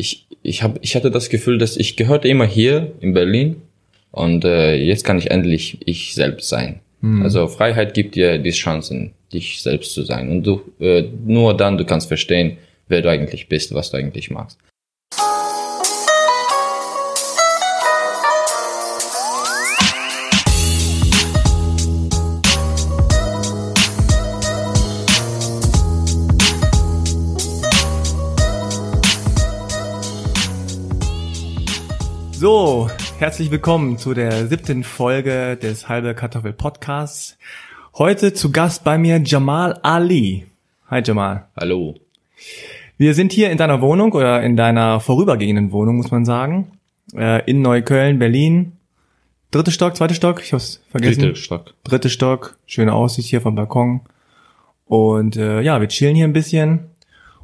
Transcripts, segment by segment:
ich, ich, hab, ich hatte das Gefühl, dass ich gehörte immer hier in Berlin und äh, jetzt kann ich endlich ich selbst sein. Hm. Also Freiheit gibt dir die Chancen, dich selbst zu sein. Und du äh, nur dann du kannst verstehen, wer du eigentlich bist, was du eigentlich magst. So, herzlich willkommen zu der siebten Folge des Halbe Kartoffel Podcasts. Heute zu Gast bei mir Jamal Ali. Hi Jamal. Hallo. Wir sind hier in deiner Wohnung oder in deiner vorübergehenden Wohnung, muss man sagen. Äh, in Neukölln, Berlin. Dritter Stock, zweiter Stock, ich hab's vergessen. Dritter Stock. Dritte Stock, schöne Aussicht hier vom Balkon. Und äh, ja, wir chillen hier ein bisschen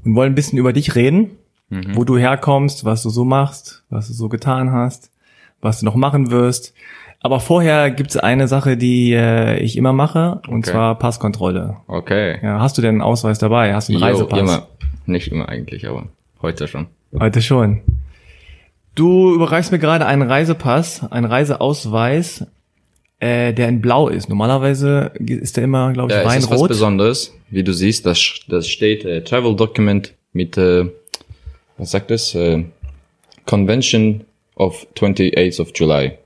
und wollen ein bisschen über dich reden, wo du herkommst, was du so machst, was du so getan hast, was du noch machen wirst. Aber vorher gibt's eine Sache, die äh, ich immer mache, und Okay. zwar Passkontrolle. Okay. Ja, hast du denn einen Ausweis dabei? Hast du einen Jo, Reisepass? Immer. Nicht immer eigentlich, aber heute schon. Heute schon. Du überreichst mir gerade einen Reisepass, einen Reiseausweis, äh, der in Blau ist. Normalerweise ist der immer, glaube ich, Ja, es ist was weinrot. Besonderes. Wie du siehst, das, das steht äh, Travel Document mit, äh, was sagt das? Äh, Convention of 28th of July.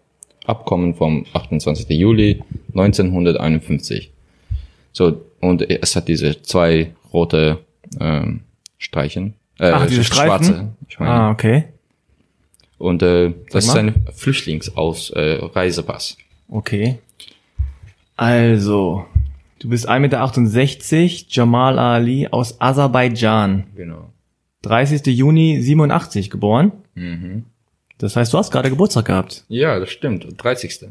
Abkommen vom 28. Juli 1951. So, und es hat diese zwei rote ähm, Streichen. Äh, Ach, diese Streifen? schwarze. Ich meine. Ah, okay. Und äh, das ist ein Flüchtlingsaus äh, Reisepass. Okay. Also, du bist 1,68 Meter, Jamal Ali aus Aserbaidschan. Genau. 30. Juni 87 geboren. Mhm. Das heißt, du hast gerade Geburtstag gehabt. Ja, das stimmt. 30.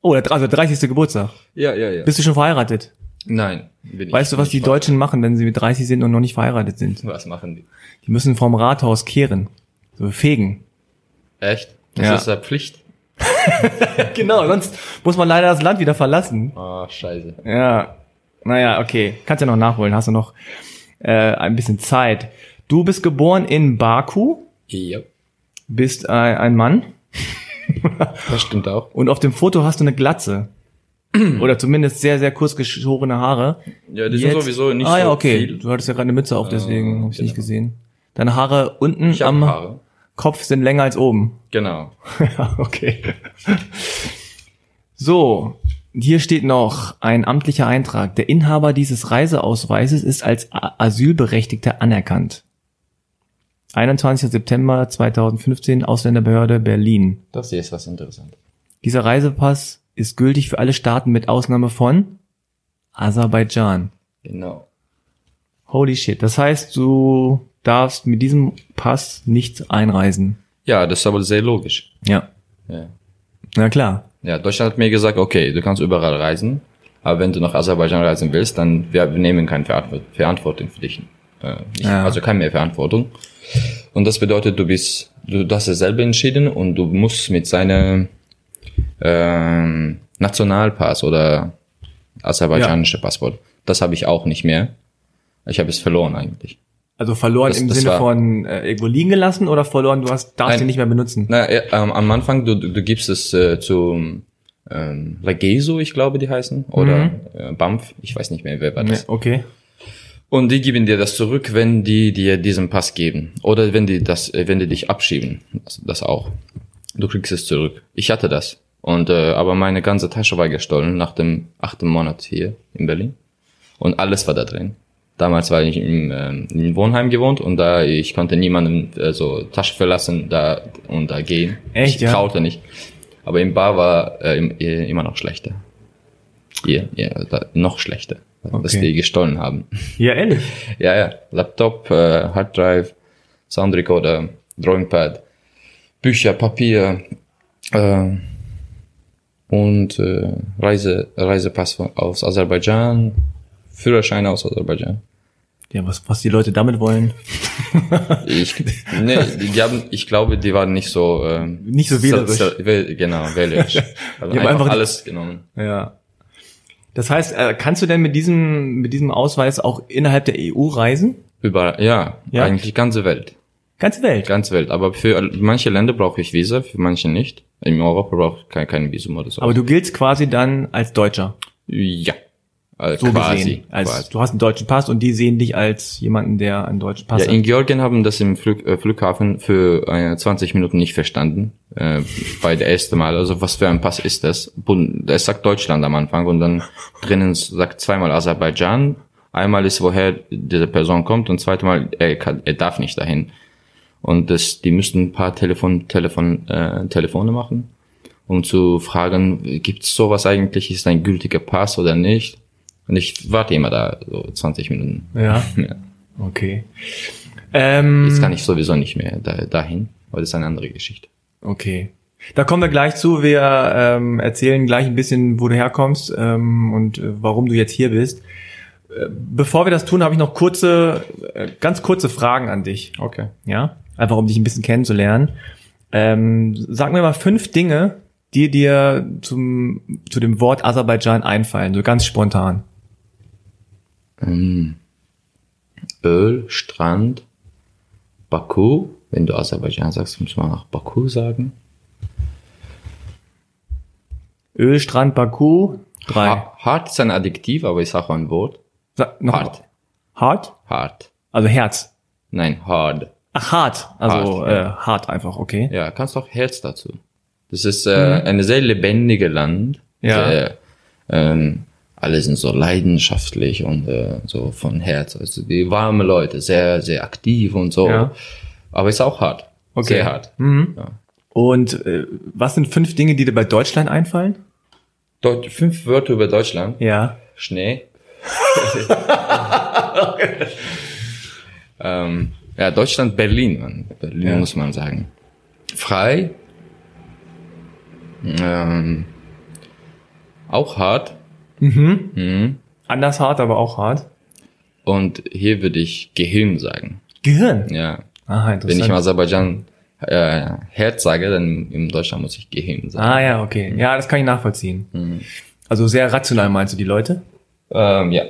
Oh, der- also 30. Geburtstag. Ja, ja, ja. Bist du schon verheiratet? Nein. Bin Weißt ich du, was die Deutschen machen, wenn sie mit 30 sind und noch nicht verheiratet sind? Was machen die? Die müssen vom Rathaus kehren. So fegen. Echt? Das Ja. ist ja Pflicht. genau, sonst muss man leider das Land wieder verlassen. Ah, scheiße. Ja. Naja, okay. Kannst ja noch nachholen. Hast du noch äh, ein bisschen Zeit. Du bist geboren in Baku, Ja. bist ein, ein Mann Das stimmt auch. und auf dem Foto hast du eine Glatze. Oder zumindest sehr, sehr kurz geschorene Haare. Ja, die Jetzt- sind sowieso nicht ah, ja, okay. viel. Du hattest ja gerade eine Mütze auf, deswegen Äh, habe ich nicht genau. gesehen. Deine Haare unten am Haare. Kopf sind länger als oben. Genau. ja, okay. So, hier steht noch ein amtlicher Eintrag. Der Inhaber dieses Reiseausweises ist als Asylberechtigter anerkannt. 21. September 2015, Ausländerbehörde Berlin. Das hier ist was interessant. Dieser Reisepass ist gültig für alle Staaten mit Ausnahme von Aserbaidschan. Genau. Holy shit. Das heißt, du darfst mit diesem Pass nicht einreisen. Ja, das ist aber sehr logisch. Ja. Ja. Na klar. Ja, Deutschland hat mir gesagt, okay, du kannst überall reisen, aber wenn du nach Aserbaidschan reisen willst, dann wir wir nehmen keine Verantwort- Verantwortung für dich. Äh, nicht, Ja. Also keine mehr Verantwortung. Und das bedeutet, du bist, du, du hast es selber entschieden und du musst mit seinem ähm, Nationalpass oder aserbaidschanische Passport, das habe ich auch nicht mehr. Ich habe es verloren eigentlich. Also verloren Das- im das Sinne von äh, irgendwo liegen gelassen oder verloren, du hast, darfst ihn nicht mehr benutzen? Na, äh, ähm, am Anfang, du, du, gibst es äh, zu ähm, Lageso, ich glaube, die heißen, oder äh, BAMF, ich weiß nicht mehr, wer war das. Nee, okay. Und die geben dir das zurück, wenn die dir diesen Pass geben. Oder wenn die das, äh, wenn die dich abschieben. Das, das auch. Du kriegst es zurück. Ich hatte das. Und äh, aber meine ganze Tasche war gestohlen nach dem achten Monat hier in Berlin. Und alles war da drin. Damals war ich im, ähm, im Wohnheim gewohnt und da ich konnte niemanden äh, so Tasche verlassen da und da gehen. Echt, ich ja? traute nicht. Aber im Bar war äh, im, äh, immer noch schlechter. Hier, ja, da, noch schlechter, Okay. die gestohlen haben. Ja, ehrlich. Ja, ja. Laptop, äh, Harddrive, Soundrecorder, Drawingpad, Bücher, Papier äh, und äh, Reise, Reisepass aus Aserbaidschan, Führerschein aus Aserbaidschan. Ja, was, was die Leute damit wollen. Ich, nee, die, haben, ich glaube, die waren nicht so ähm, Nicht so wählerisch. genau, wählerisch. Also Die haben einfach, einfach alles genommen. Ja. Das heißt, äh, kannst du denn mit diesem, mit diesem Ausweis auch innerhalb der EU reisen? Überall, ja, Ja? eigentlich ganze Welt. Ganze Welt. Ganz Welt. Aber für manche Länder brauche ich Visa, für manche nicht. In Europa brauche ich kein, kein Visum oder so. Aber du giltst quasi dann als Deutscher. ja. Äh, So quasi. gesehen. Als, quasi. Du hast einen deutschen Pass und die sehen dich als jemanden, der einen deutschen Pass Ja, in Georgien haben das im Flug, äh, Flughafen für äh, 20 Minuten nicht verstanden. Äh, bei der ersten Mal. Also was für ein Pass ist das? Es sagt Deutschland am Anfang und dann drinnen sagt zweimal Aserbaidschan. Einmal ist, woher diese Person kommt und zweite Mal, er, kann, er darf nicht dahin. Und das, die müssten ein paar Telefon, Telefon, äh, Telefone machen, um zu fragen, gibt's sowas eigentlich? Ist ein gültiger Pass oder nicht? Und ich warte immer da, so 20 Minuten. Ja, Ja. okay. Ähm, Jetzt kann ich sowieso nicht mehr da, dahin, aber das ist eine andere Geschichte. Okay. Da kommen wir gleich zu. Wir ähm, erzählen gleich ein bisschen, wo du herkommst ähm, und äh, warum du jetzt hier bist. Äh, Bevor wir das tun, habe ich noch kurze, äh, ganz kurze Fragen an dich. Okay. Ja, einfach um dich ein bisschen kennenzulernen. Ähm, sag mir mal fünf Dinge, die dir zum zu dem Wort Aserbaidschan einfallen, so ganz spontan. Ähm, Öl, Strand, Baku. Wenn du Aserbaidschan sagst, muss man auch Baku sagen. Öl, Strand, Baku. Drei. Ha hart ist ein Adjektiv, aber ist auch ein Wort. Sag, noch Hart. Hart? Hart. Also Herz. Nein, hard. Ach, hart. Also Hart, äh, hart einfach, okay. Ja, kannst auch Herz dazu. Das ist äh, ein sehr lebendige Land. Mhm. Ja. Sehr, ähm, alle sind so leidenschaftlich und äh, so von Herz. Also die warme Leute, sehr, sehr aktiv und so. Ja. Aber ist auch hart. Okay. Sehr hart. Mhm. Ja. Und äh, was sind fünf Dinge, die dir bei Deutschland einfallen? Dort, fünf Wörter über Deutschland. Ja. Schnee. ähm, ja, Deutschland, Berlin, Mann. Berlin Ja. muss man sagen. Frei. Ähm, auch hart. Mhm. Mhm. Anders hart, aber auch hart. Und hier würde ich Gehirn sagen. Gehirn. Ja. Aha, Wenn interessant. ich im Aserbaidschan äh, Herz sage, dann in Deutschland muss ich Gehirn sagen. ah ja, okay. Ja, das kann ich nachvollziehen. Mhm. Also sehr rational meinst du die Leute? Ähm, ja.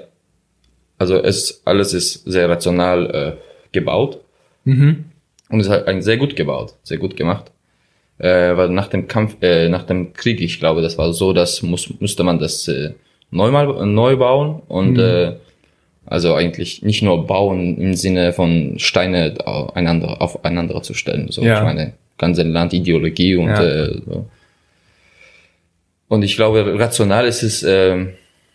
Also es alles ist sehr rational äh, gebaut. Mhm. Und es ist ein sehr gut gebaut, sehr gut gemacht. Äh, weil nach dem Kampf, äh, nach dem Krieg, ich glaube, das war so, dass muss, musste man das äh, neu, mal, neu bauen und Mhm. äh, also eigentlich nicht nur bauen im Sinne von Steine aufeinander, aufeinander zu stellen. So, Ja. ich meine, ganze Landideologie und Ja. äh, so. Und ich glaube, rational ist es äh,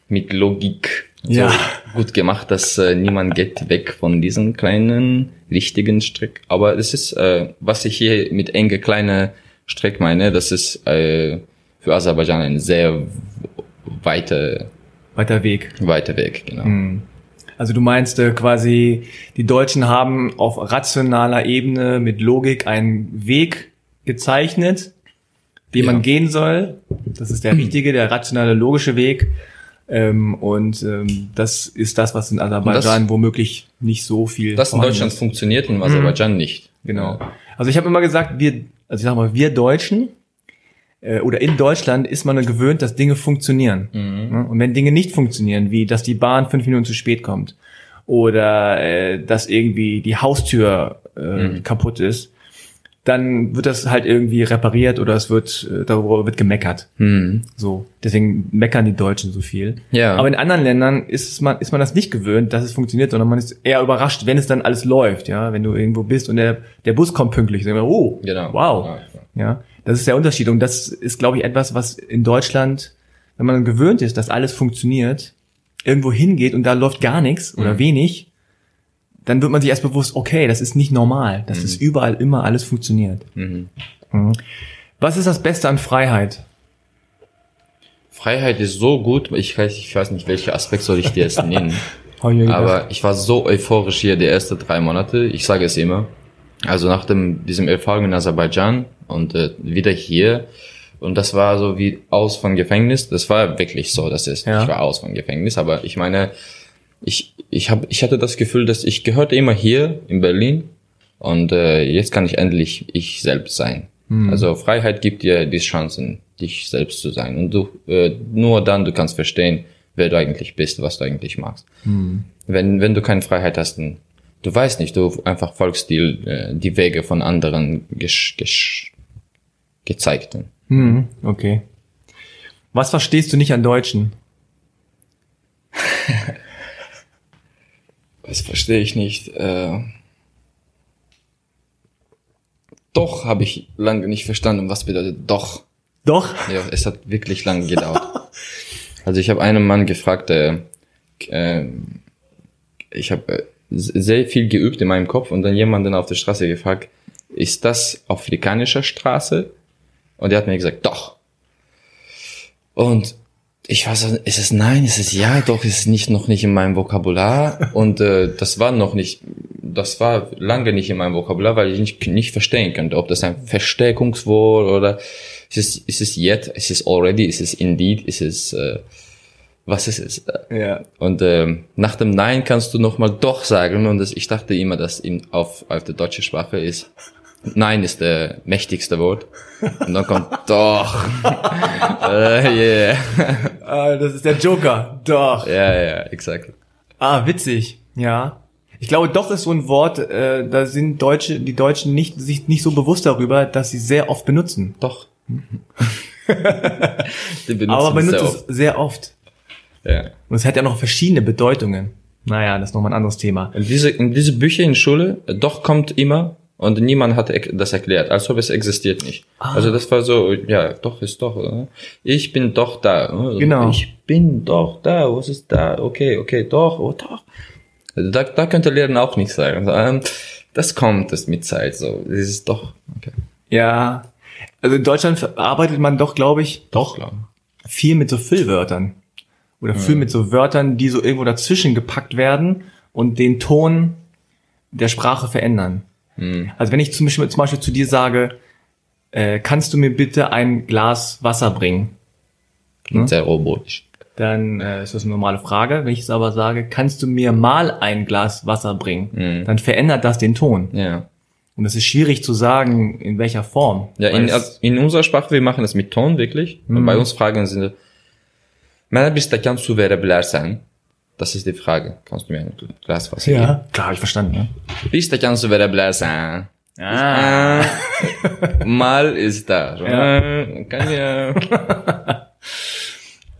mit Logik Ja. so gut gemacht, dass äh, niemand geht weg von diesem kleinen, richtigen Strick. Aber es ist, äh, was ich hier mit enge kleine Strick meine, das ist äh, für Aserbaidschan ein sehr weiter, Weiter Weg. weiter Weg, genau. Mhm. Also du meinst äh, quasi, die Deutschen haben auf rationaler Ebene mit Logik einen Weg gezeichnet, den Ja. man gehen soll. Das ist der richtige, der rationale, logische Weg. Ähm, und ähm, das ist das, was in Aserbaidschan womöglich nicht so viel. Das in Deutschland ist. funktioniert, in Aserbaidschan nicht. Genau. Also ich habe immer gesagt, wir, also ich sag mal, wir Deutschen äh, oder in Deutschland ist man gewöhnt, dass Dinge funktionieren. Ne? Und wenn Dinge nicht funktionieren, wie dass die Bahn fünf Minuten zu spät kommt oder äh, dass irgendwie die Haustür äh, kaputt ist, dann wird das halt irgendwie repariert oder es wird äh, darüber wird gemeckert. Mhm. So, deswegen meckern die Deutschen so viel. Ja. Aber in anderen Ländern ist man ist man das nicht gewöhnt, dass es funktioniert, sondern man ist eher überrascht, wenn es dann alles läuft. Ja, wenn du irgendwo bist und der der Bus kommt pünktlich, denkt man, oh, Genau. wow, Ja, ja, das ist der Unterschied und das ist, glaube ich, etwas, was in Deutschland, wenn man gewöhnt ist, dass alles funktioniert, irgendwo hingeht und da läuft gar nichts oder wenig, dann wird man sich erst bewusst, okay, das ist nicht normal, dass es überall immer alles funktioniert. Mhm. Mhm. Was ist das Beste an Freiheit? Freiheit ist so gut, ich weiß, ich weiß nicht, welcher Aspekt soll ich dir jetzt nennen. Aber ich war so euphorisch hier die ersten drei Monate. Ich sage es immer. Also nach dem, diesem Erfahrung in Aserbaidschan und äh, wieder hier. Und das war so wie aus von Gefängnis. Das war wirklich so, das ist. Ja. Ich war aus von Gefängnis. Aber ich meine, ich, ich, hab, ich hatte das Gefühl, dass ich gehörte immer hier in Berlin. Und äh, jetzt kann ich endlich ich selbst sein. Also Freiheit gibt dir die Chancen, dich selbst zu sein. Und du äh, nur dann du kannst verstehen, wer du eigentlich bist, was du eigentlich magst. Wenn, wenn du keine Freiheit hast, dann du weißt nicht, du einfach folgst die, äh, die Wege von anderen gesch, gesch, gezeigten. Hm, okay. Was verstehst du nicht an Deutschen? Das verstehe ich nicht. Äh, doch habe ich lange nicht verstanden, was bedeutet doch. Doch. Ja, es hat wirklich lange gedauert. also ich habe einen Mann gefragt, äh, äh, ich habe äh, sehr viel geübt in meinem Kopf und dann jemanden auf der Straße gefragt, ist das afrikanischer Straße? Und er hat mir gesagt, doch. Und ich war so, ist es nein, ist es ja, doch, ist es nicht noch nicht in meinem Vokabular und äh, das war noch nicht, das war lange nicht in meinem Vokabular, weil ich nicht, nicht verstehen könnte, ob das ein Verstärkungswort oder ist es, ist es yet, ist es already, ist es indeed, ist es äh, was ist es? Ja. Und ähm, nach dem Nein kannst du noch mal doch sagen und das, ich dachte immer, dass in, auf, auf der deutschen Sprache ist Nein ist der mächtigste Wort. Und dann kommt doch. äh, yeah. Ah, das ist der Joker. Doch. Ja, ja, exakt. Ah, witzig. Ja. Ich glaube, doch ist so ein Wort, äh, da sind Deutsche, die Deutschen nicht, sich nicht so bewusst darüber, dass sie sehr oft benutzen. Doch. Die benutzen Aber benutzt es sehr oft. Ja. Und es hat ja noch verschiedene Bedeutungen. Naja, das ist nochmal ein anderes Thema. In diese, in diese Bücher in Schule, doch kommt immer und niemand hat das erklärt, als ob es existiert nicht. Ah. Also das war so, ja, doch ist doch. Oder? Ich bin doch da. Also genau. Ich bin doch da. Was ist da? Okay, okay, doch, oh doch. Also da, da könnte Lernen auch nicht sagen. Ähm, das kommt, das mit Zeit. So, das ist doch. Okay. Ja, also in Deutschland arbeitet man doch, glaube ich, doch klar. viel mit so Füllwörtern oder ja. mit so Wörtern, die so irgendwo dazwischen gepackt werden und den Ton der Sprache verändern. Hm. Also wenn ich zum Beispiel, zum Beispiel zu dir sage, äh, kannst du mir bitte ein Glas Wasser bringen? Klingt hm? sehr robotisch. Dann äh, ist das eine normale Frage. Wenn ich es aber sage, kannst du mir mal ein Glas Wasser bringen? Hm. Dann verändert das den Ton. Ja. Und es ist schwierig zu sagen, in welcher Form. Ja, in, also in unserer Sprache, wir machen das mit Ton wirklich. Und hm. bei uns fragen sie, Mənə bir stəkan su verə bilərsən? Das ist die Frage. Kannst du mir ein Glas Wasser ja, geben? Ja, klar, hab ich verstanden. Ja. Da kannst du wieder bläsen. Ah. Mal ist da. Ja. Kann ja.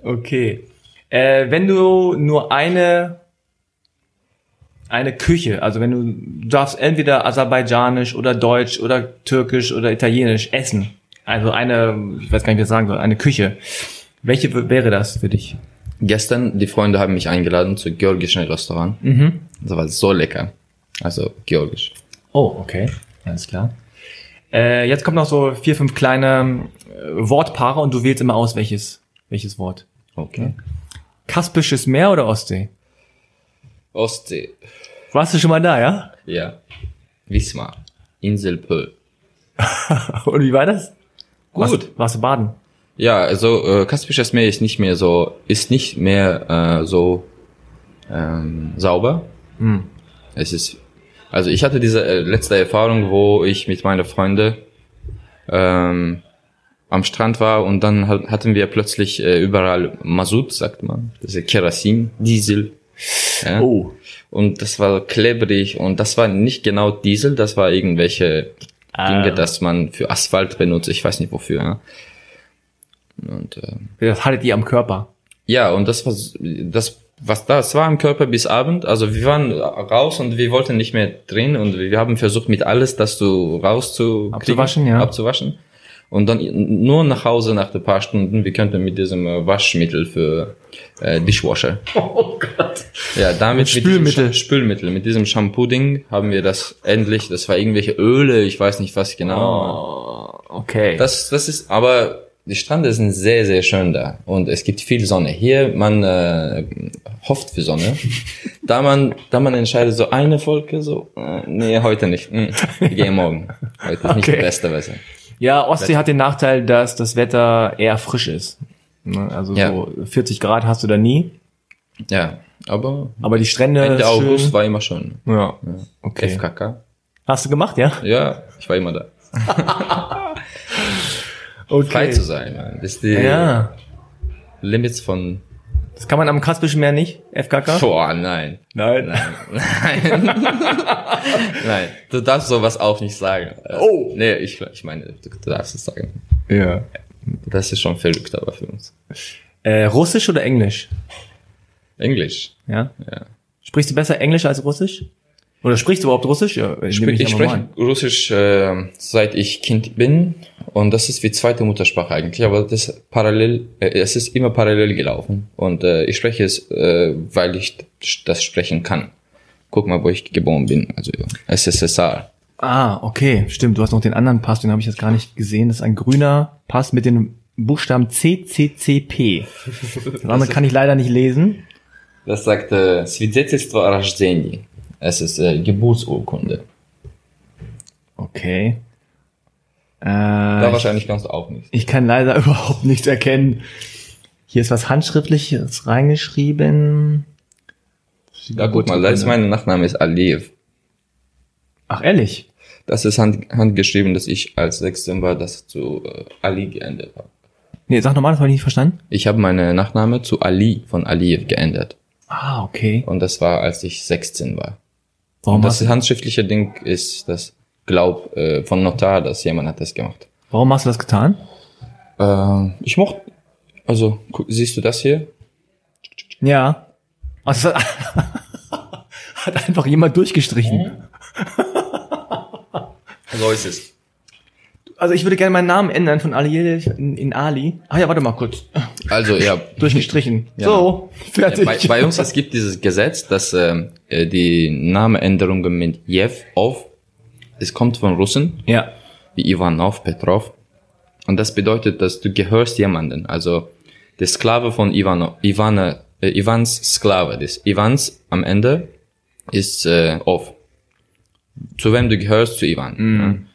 okay. Äh, wenn du nur eine eine Küche, also wenn du, du darfst entweder aserbaidschanisch oder deutsch oder türkisch oder italienisch essen, also eine, ich weiß gar nicht, wie ich sagen soll, eine Küche. Welche wäre das für dich? Gestern, die Freunde haben mich eingeladen zu georgischen Restaurant. Mhm. Das war so lecker. Also georgisch. Oh, okay. Alles klar. Äh, jetzt kommen noch so vier, fünf kleine äh, Wortpaare und du wählst immer aus, welches, welches Wort. Okay. Kaspisches Meer oder Ostsee? Ostsee. Warst du schon mal da, ja? Ja. Wismar. Insel Pöll. und wie war das? Gut. Warst, warst du baden? Ja, also äh, Kaspisches Meer ist nicht mehr so, ist nicht mehr äh, so ähm, sauber. Hm. Es ist, also ich hatte diese äh, letzte Erfahrung, wo ich mit meiner Freunde ähm, am Strand war und dann hatten wir plötzlich äh, überall Masut, sagt man, das ist Kerosin, Diesel. Ja? Oh. Und das war klebrig und das war nicht genau Diesel, das war irgendwelche Dinge, ah. dass man für Asphalt benutzt, ich weiß nicht wofür. Ja? Und, äh, das hattet ihr am Körper? Ja, und das war das was das war am Körper bis Abend. Also wir waren raus und wir wollten nicht mehr drin und wir haben versucht mit alles, das du rauszukriegen, abzuwaschen, ja. abzuwaschen. Und dann nur nach Hause nach ein paar Stunden, wir könnten mit diesem äh, Waschmittel für äh, Dishwasher. Oh Gott. Ja, damit Spülmittel. Mit Spülmittel. Mit diesem Shampoo-Ding haben wir das endlich. Das war irgendwelche Öle, ich weiß nicht was genau. Oh, okay. Das, das ist, aber die Strände sind sehr, sehr schön da und es gibt viel Sonne. Hier, man äh, hofft für Sonne. da man, da man entscheidet, so eine Folge, so, äh, nee, heute nicht. Hm, wir gehen morgen. Heute ist okay. nicht die beste Wetter. Ja, Ostsee hat den Nachteil, dass das Wetter eher frisch ist. Ne, also ja. so 40 Grad hast du da nie. Ja, aber aber die Strände Ende August war immer schön. Ja, ja. okay. FKK. Hast du gemacht, ja? Ja, ich war immer da. okay. frei zu sein. Man. Das ist die ja. Limits von Das kann man am Kaspischen Meer nicht, FKK? Boah, nein. Nein. Nein. nein. Du darfst sowas auch nicht sagen. Oh. Nee, ich, ich meine, du, du darfst es sagen. Ja. Das ist schon verrückt, aber für uns. Äh, Russisch oder Englisch? Englisch. Ja. Ja. Sprichst du besser Englisch als Russisch? Oder sprichst du überhaupt Russisch? Ja, Ich, nehme sprich, ich einfach mal spreche Russisch äh, seit ich Kind bin und das ist wie zweite Muttersprache eigentlich, aber das parallel, äh, es ist immer parallel gelaufen und äh, ich spreche es, äh, weil ich das sprechen kann. Guck mal, wo ich geboren bin, also SSSR. Ah, okay, stimmt. Du hast noch den anderen Pass, den habe ich jetzt gar nicht gesehen. Das ist ein grüner Pass mit den Buchstaben CCCP. Den anderen kann ich leider nicht lesen. Das sagt äh, Свидетельство о рождении. Es ist äh, Geburtsurkunde. Okay. Äh, Da ich, wahrscheinlich kannst du auch nicht. ich kann leider überhaupt nichts erkennen. Hier ist was Handschriftliches reingeschrieben. Ja, guck mal, da ist mein Nachname ist Aliyev. Ach, ehrlich? Das ist hand, handgeschrieben, dass ich als 16 war, das zu äh, Ali geändert habe. Nee, sag nochmal, das habe ich nicht verstanden. Ich habe meine Nachname zu Ali von Aliyev geändert. Ah, okay. Und das war, als ich 16 war. Warum Und das du, handschriftliche Ding ist das Glaub äh, von Notar, dass jemand hat das gemacht. warum hast du das getan? Äh, ich mochte, also siehst du das hier? Ja. Also, hat einfach jemand durchgestrichen. So ist es. Also ich würde gerne meinen Namen ändern von Ali in, in Ali. Ah ja, warte mal kurz. Also ja, Durchgestrichen. Ja. So, fertig. bei, bei uns es gibt dieses Gesetz, dass ähm, äh, die Namenänderungen mit Jev auf, es kommt von Russen, ja. wie Ivanov, Petrov. Und das bedeutet, dass du gehörst jemanden. Also der Sklave von Ivano, Ivane, äh, Ivans Sklave, das Ivans am Ende ist äh, Ov. Zu wem du gehörst, zu Ivan. Ja.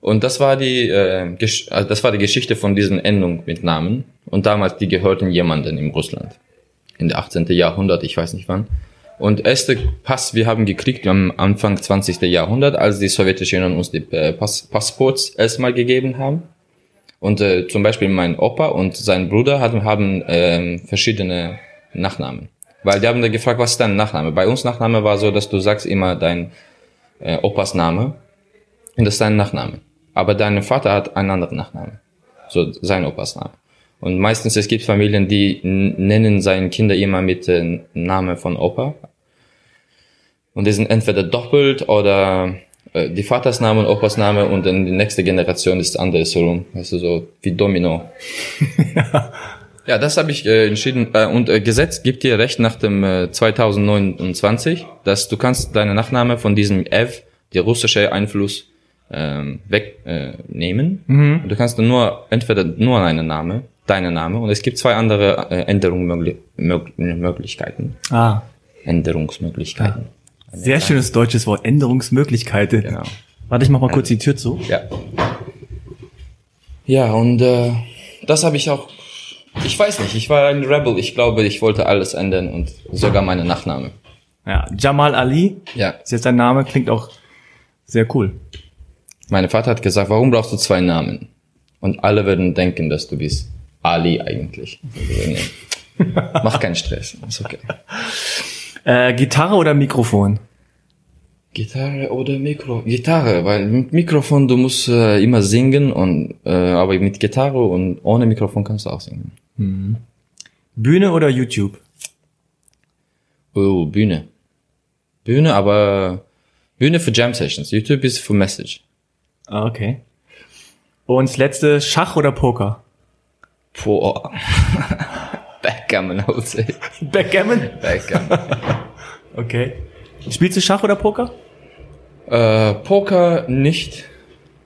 Und das war die, äh, also das war die Geschichte von diesen Endungen mit Namen. Und damals, die gehörten jemanden in Russland. In der 18. Jahrhundert, ich weiß nicht wann. Und erste Pass, wir haben gekriegt am Anfang 20. Jahrhundert, als die sowjetische Union uns die äh, Pass Passports erstmal gegeben haben. Und äh, zum Beispiel mein Opa und sein Bruder hatten, haben ähm, verschiedene Nachnamen. Weil die haben da gefragt, was ist dein Nachname? Bei uns Nachname war so, dass du sagst immer dein äh, Opas Name und das ist dein Nachname. Aber dein Vater hat einen anderen Nachname. So sein Opas Name. Und meistens es gibt Familien, die nennen seine Kinder immer mit äh, Name von Opa. Und die sind entweder doppelt oder äh, die Vatersname und Opas Name und dann die nächste Generation ist anders herum. Weißt du, so wie Domino. ja. das habe ich äh, entschieden. Äh, und äh, Gesetz gibt dir Recht nach dem äh, 2029, dass du kannst deine Nachname von diesem Ev, der russische Einfluss, ähm, wegnehmen. Äh. Und du kannst dann nur entweder nur einen Name, deinen Name, und es gibt zwei andere äh, Änderungsmöglichkeiten. Ah, Änderungsmöglichkeiten. sehr schönes deutsches Wort. Änderungsmöglichkeiten. Genau. Warte, ich mach mal kurz die Tür zu. Ja. Ja, und äh, das habe ich auch. Ich weiß nicht, ich war ein Rebel. Ich glaube, ich wollte alles ändern und sogar meine Nachname. Ja, Jamal Ali Ja. ist jetzt dein Name, klingt auch sehr cool. Mein Vater hat gesagt, warum brauchst du zwei Namen? Und alle würden denken, dass du bist Ali eigentlich. Also, nee. Mach keinen Stress. Ist okay. Äh, Gitarre oder Mikrofon? Gitarre oder Mikro? Gitarre, weil mit Mikrofon du musst äh, immer singen und äh, aber mit Gitarre und ohne Mikrofon kannst du auch singen. Bühne oder YouTube? Oh, Bühne. Bühne, aber Bühne für Jam Sessions. YouTube ist für Message. Ah, okay. Und das letzte, Schach oder Poker? Boah. Backgammon, say. Backgammon? Backgammon. Okay. Spielst du Schach oder Poker? äh, Poker nicht.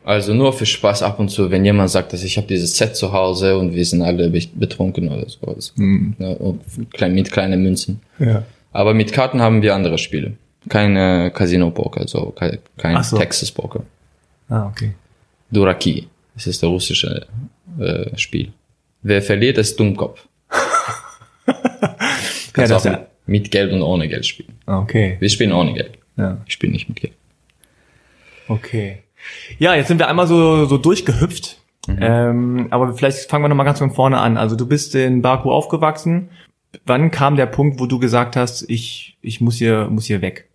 Also nur für Spaß ab und zu, wenn jemand sagt, dass ich habe dieses Set zu Hause und wir sind alle be- betrunken oder so. Ne, und klein, mit kleinen Münzen. Ja. Aber mit Karten haben wir andere Spiele. Keine Casino-Poker, also kein, so. Texas-Poker. Ah, okay. Duraki. Das ist der russische äh, Spiel. Wer verliert, ist Dummkopf. Ja, Kannst das auch ja. mit Geld und ohne Geld spielen. Ah, okay. Wir spielen ohne Geld. Ja. Ich spiele nicht mit Geld. Okay. Ja, jetzt sind wir einmal so, so durchgehüpft. Ähm, aber vielleicht fangen wir nochmal ganz von vorne an. Also du bist in Baku aufgewachsen. wann kam der Punkt, wo du gesagt hast, ich, ich muss hier, muss hier weg?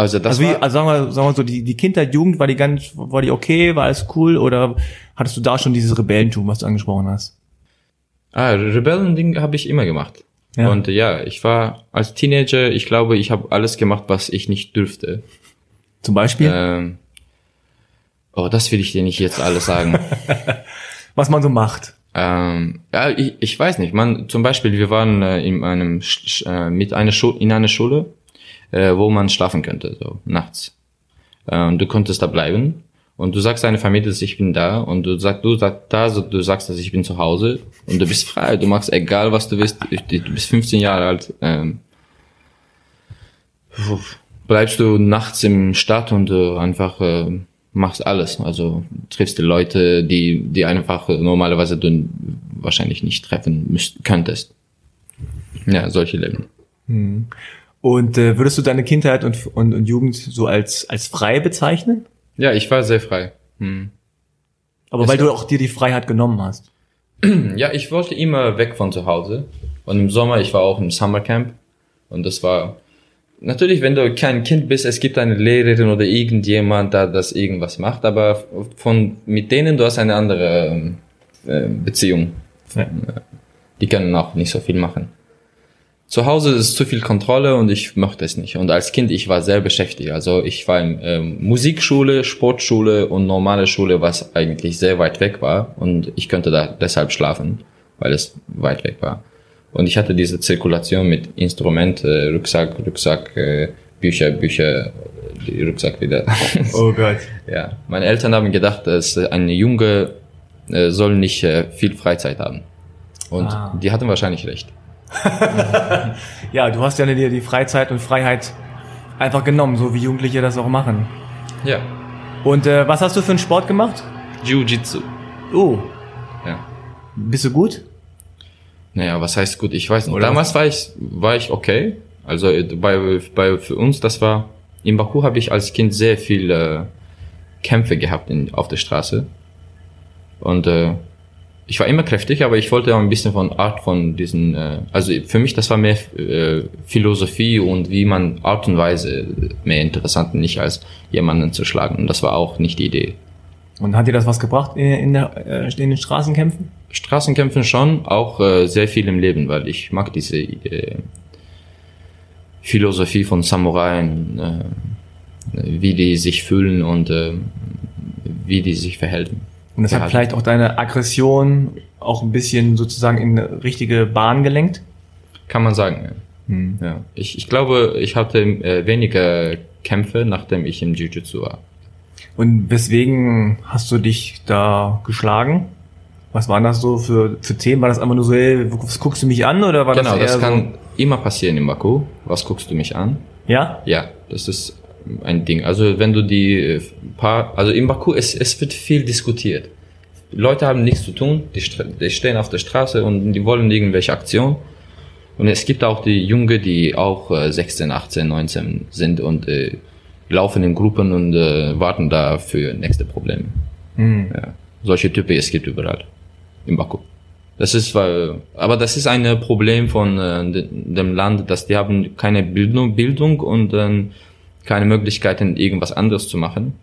Also das Also, wie, war, also sagen wir, sagen wir so, die, die Kindheit, Jugend, war die ganz, war die okay, war alles cool oder hattest du da schon dieses Rebellentum, was du angesprochen hast? ah, Rebellending habe ich immer gemacht. Ja. Und ja, ich war als Teenager, ich glaube, ich habe alles gemacht, was ich nicht dürfte. Zum Beispiel, Ähm, oh, das will ich dir nicht jetzt alles sagen. was man so macht. ähm, ja, ich, ich weiß nicht. Man, zum Beispiel, wir waren äh, in einem Sch- äh, mit einer Schu in einer Schule, äh, wo man schlafen könnte, so nachts. Äh, und du konntest da bleiben. Und du sagst deiner Familie, dass ich bin da. Und du sagst, du sagst da, du sagst, dass ich bin zu Hause. Und du bist frei. Du machst egal, was du willst. Du bist 15 Jahre alt. Ähm, bleibst du nachts im Stadt und du einfach äh, machst alles. Also triffst die Leute, die, die einfach äh, normalerweise du wahrscheinlich nicht treffen müsst, könntest. Ja, solche Leben. Und äh, würdest du deine Kindheit und, und, und Jugend so als, als frei bezeichnen? Ja, ich war sehr frei. Hm. Aber weil du auch dir die Freiheit genommen hast. Ja, ich wollte immer weg von zu Hause. Und im Sommer, ich war auch im Summercamp. Und das war, natürlich, wenn du kein Kind bist, es gibt eine Lehrerin oder irgendjemand, da das irgendwas macht, aber von, mit denen du hast eine andere ähm, äh, Beziehung. Ja. Die können auch nicht so viel machen. Zu Hause ist zu viel Kontrolle und ich mochte es nicht. Und als Kind, ich war sehr beschäftigt. Also ich war in ähm, Musikschule, Sportschule und normale Schule, was eigentlich sehr weit weg war. Und ich könnte da deshalb schlafen, weil es weit weg war. Und ich hatte diese Zirkulation mit Instrument, äh, Rucksack, Rucksack, äh, Bücher, Bücher, die Rucksack wieder. Oh Gott. ja, meine Eltern haben gedacht, dass ein Junge äh, soll nicht äh, viel Freizeit haben. Und Ah. die hatten wahrscheinlich recht. Ja, du hast ja dir die Freizeit und Freiheit einfach genommen, so wie Jugendliche das auch machen. Ja. Und äh, was hast du für einen Sport gemacht? Jiu-Jitsu. Oh, Ja. bist du gut? Naja, was heißt gut? Ich weiß nicht. Oder Damals war ich, war ich okay. Also äh, bei, bei für uns, das war in Baku habe ich als Kind sehr viele Kämpfe gehabt in, auf der Straße. Und äh, ich war immer kräftig, aber ich wollte auch ein bisschen von Art von diesen, äh, also für mich das war mehr äh, Philosophie und wie man Art und Weise mehr interessant, nicht als jemanden zu schlagen. Und das war auch nicht die Idee. Und hat dir das was gebracht in, in, der, äh, in den Straßenkämpfen? Straßenkämpfen schon, auch äh, sehr viel im Leben, weil ich mag diese äh, Philosophie von Samuraien, äh, wie die sich fühlen und äh, wie die sich verhalten. Und das hat Ja. vielleicht auch deine Aggression auch ein bisschen sozusagen in eine richtige Bahn gelenkt? Kann man sagen. Ja. Hm. Ja. Ich, ich glaube, ich hatte äh, weniger Kämpfe, nachdem ich im Jiu-Jitsu war. Und weswegen hast du dich da geschlagen? Was waren das so für, für Themen? War das einfach nur so, ey, was guckst du mich an oder war genau, das eher das kann so? immer passieren in Baku. Was guckst du mich an? Ja? Ja, das ist ein Ding. Also wenn du die äh, paar, also in Baku, es, es wird viel diskutiert. Leute haben nichts zu tun, die, die stehen auf der Straße und die wollen irgendwelche Aktion. Und es gibt auch die Junge, die auch äh, 16, 18, 19 sind und äh, laufen in Gruppen und äh, warten da für nächste Probleme. Hm. Ja. Solche Typen, es gibt überall. In Baku. Das ist, weil, aber das ist ein Problem von äh, de- dem Land, dass die haben keine Bildung, Bildung und ähm, keine Möglichkeiten, irgendwas anderes zu machen.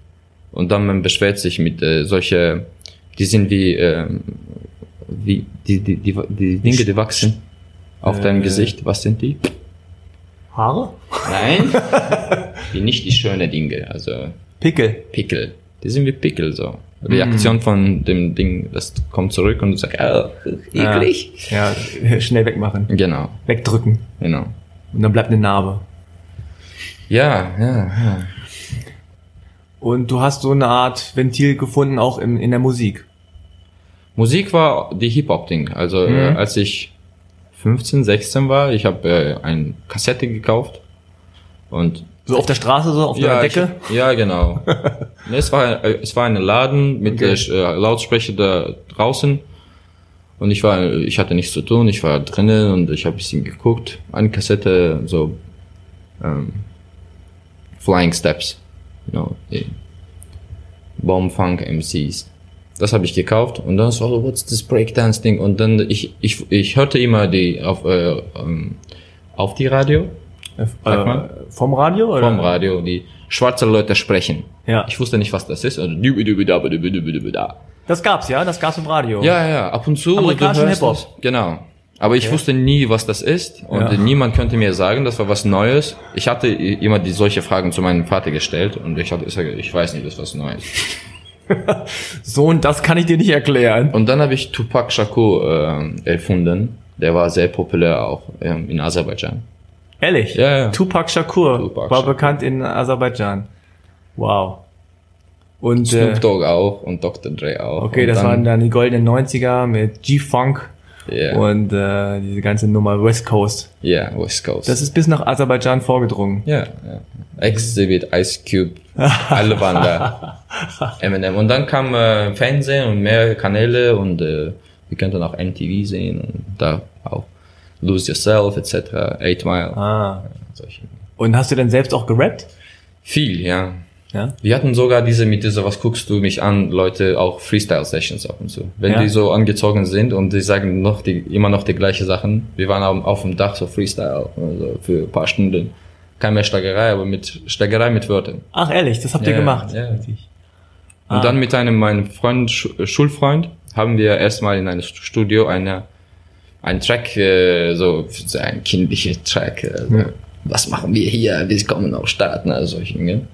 Und dann man beschwert sich mit äh, solche, die sind wie, ähm, wie die, die, die, die Dinge, die wachsen auf deinem Äh. Gesicht. Was sind die? Haare? Nein, wie nicht die schönen Dinge, also Pickel. Pickel. Die sind wie Pickel so. Reaktion von dem Ding, das kommt zurück und du sagst, ah, eklig. Ja, ja, schnell wegmachen. Genau, Wegdrücken. genau. Und dann bleibt eine Narbe. Ja, ja, ja. Und du hast so eine Art Ventil gefunden, auch in, in der Musik. Musik war die Hip-Hop-Ding. Also äh, Mhm. als ich 15, 16 war, ich habe äh, eine Kassette gekauft und So auf der Straße, so auf der Decke. Ich, ja, genau. nee, es war äh, es war ein Laden mit Okay. äh, Lautsprecher da draußen und ich war ich hatte nichts zu tun, ich war drinnen und ich habe ein bisschen geguckt, eine Kassette so ähm, Flying Steps, you know, eh, Bomb Funk MCs. Das habe ich gekauft und dann so, what's this Breakdance Ding? Und dann ich ich ich hörte immer die auf äh, ähm, auf die Radio mal. vom Radio oder? vom Radio die schwarze Leute sprechen. Ja. Ich wusste nicht, was das ist. Also. Das gab's ja, das gab's im Radio. Ja, ja, ab und zu. Amerikanischen Hip-Hop. Genau. Aber ich wusste nie, was das ist und Ja. niemand könnte mir sagen, das war was Neues. Ich hatte immer die solche Fragen zu meinem Vater gestellt und ich hatte ich weiß nicht, das ist was Neues. Sohn, das kann ich dir nicht erklären. Und dann habe ich Tupac Shakur äh, erfunden. Der war sehr populär auch ähm, in Aserbaidschan. Ehrlich? Ja, ja. Tupac Shakur Tupac war Shakur. bekannt in Aserbaidschan. Wow. Und äh, Snoop Dogg auch und Dr. Dre auch. okay, und das dann, waren dann die goldenen 90er mit G-Funk Ja, und äh, diese ganze Nummer West Coast. ja, West Coast. Das ist bis nach Aserbaidschan vorgedrungen. Ja, ja. Exhibit, Ice Cube, alle waren da. Eminem. Und dann kam äh, Fernsehen und mehr Kanäle und äh, wir könnten auch MTV sehen und da auch Lose Yourself etc., 8 Mile. Ah. Solche. Und hast du denn selbst auch gerappt? Viel, ja. Ja. Wir hatten sogar diese mit dieser, was guckst du mich an, Leute auch Freestyle-Sessions ab und zu. Wenn Ja. die so angezogen sind und die sagen noch die, immer noch die gleiche Sachen. Wir waren auf, auf dem Dach so Freestyle, also für ein paar Stunden. Keine mehr Schlagerei, aber mit Schlagerei mit Wörtern. Ach ehrlich, das habt ihr Ja, gemacht. ja. Richtig. Und Ah. dann mit einem meinem Freund, Schu- Schulfreund, haben wir erstmal in einem Studio eine, einen Track, äh, so, so ein kindlicher Track. Äh, so, Was machen wir hier? Wir kommen aus Staaten, also solche Dinge.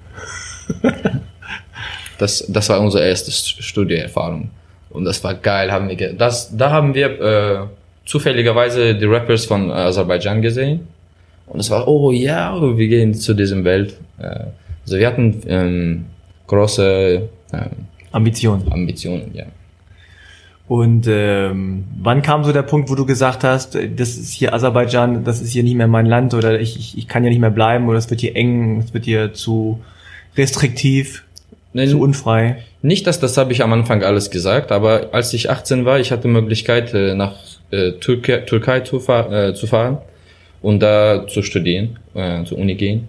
das, das war unsere erste St- Studioerfahrung. Und das war geil, haben wir, das, da haben wir äh, zufälligerweise die Rappers von Aserbaidschan gesehen. Und es war, oh ja, wir gehen zu diesem Welt. Äh, also wir hatten ähm, große ähm, Ambition. Ambitionen, ja. Und ähm, wann kam so der Punkt, wo du gesagt hast, äh, das ist hier Aserbaidschan, das ist hier nicht mehr mein Land oder ich, ich, ich kann hier nicht mehr bleiben oder es wird hier eng, es wird hier zu restriktiv, Nein, zu unfrei. nicht, dass das habe ich am Anfang alles gesagt, aber als ich 18 war, ich hatte Möglichkeit äh, nach äh, Türkei, Türkei zu, fahr, äh, zu fahren und da zu studieren, äh, zur Uni gehen.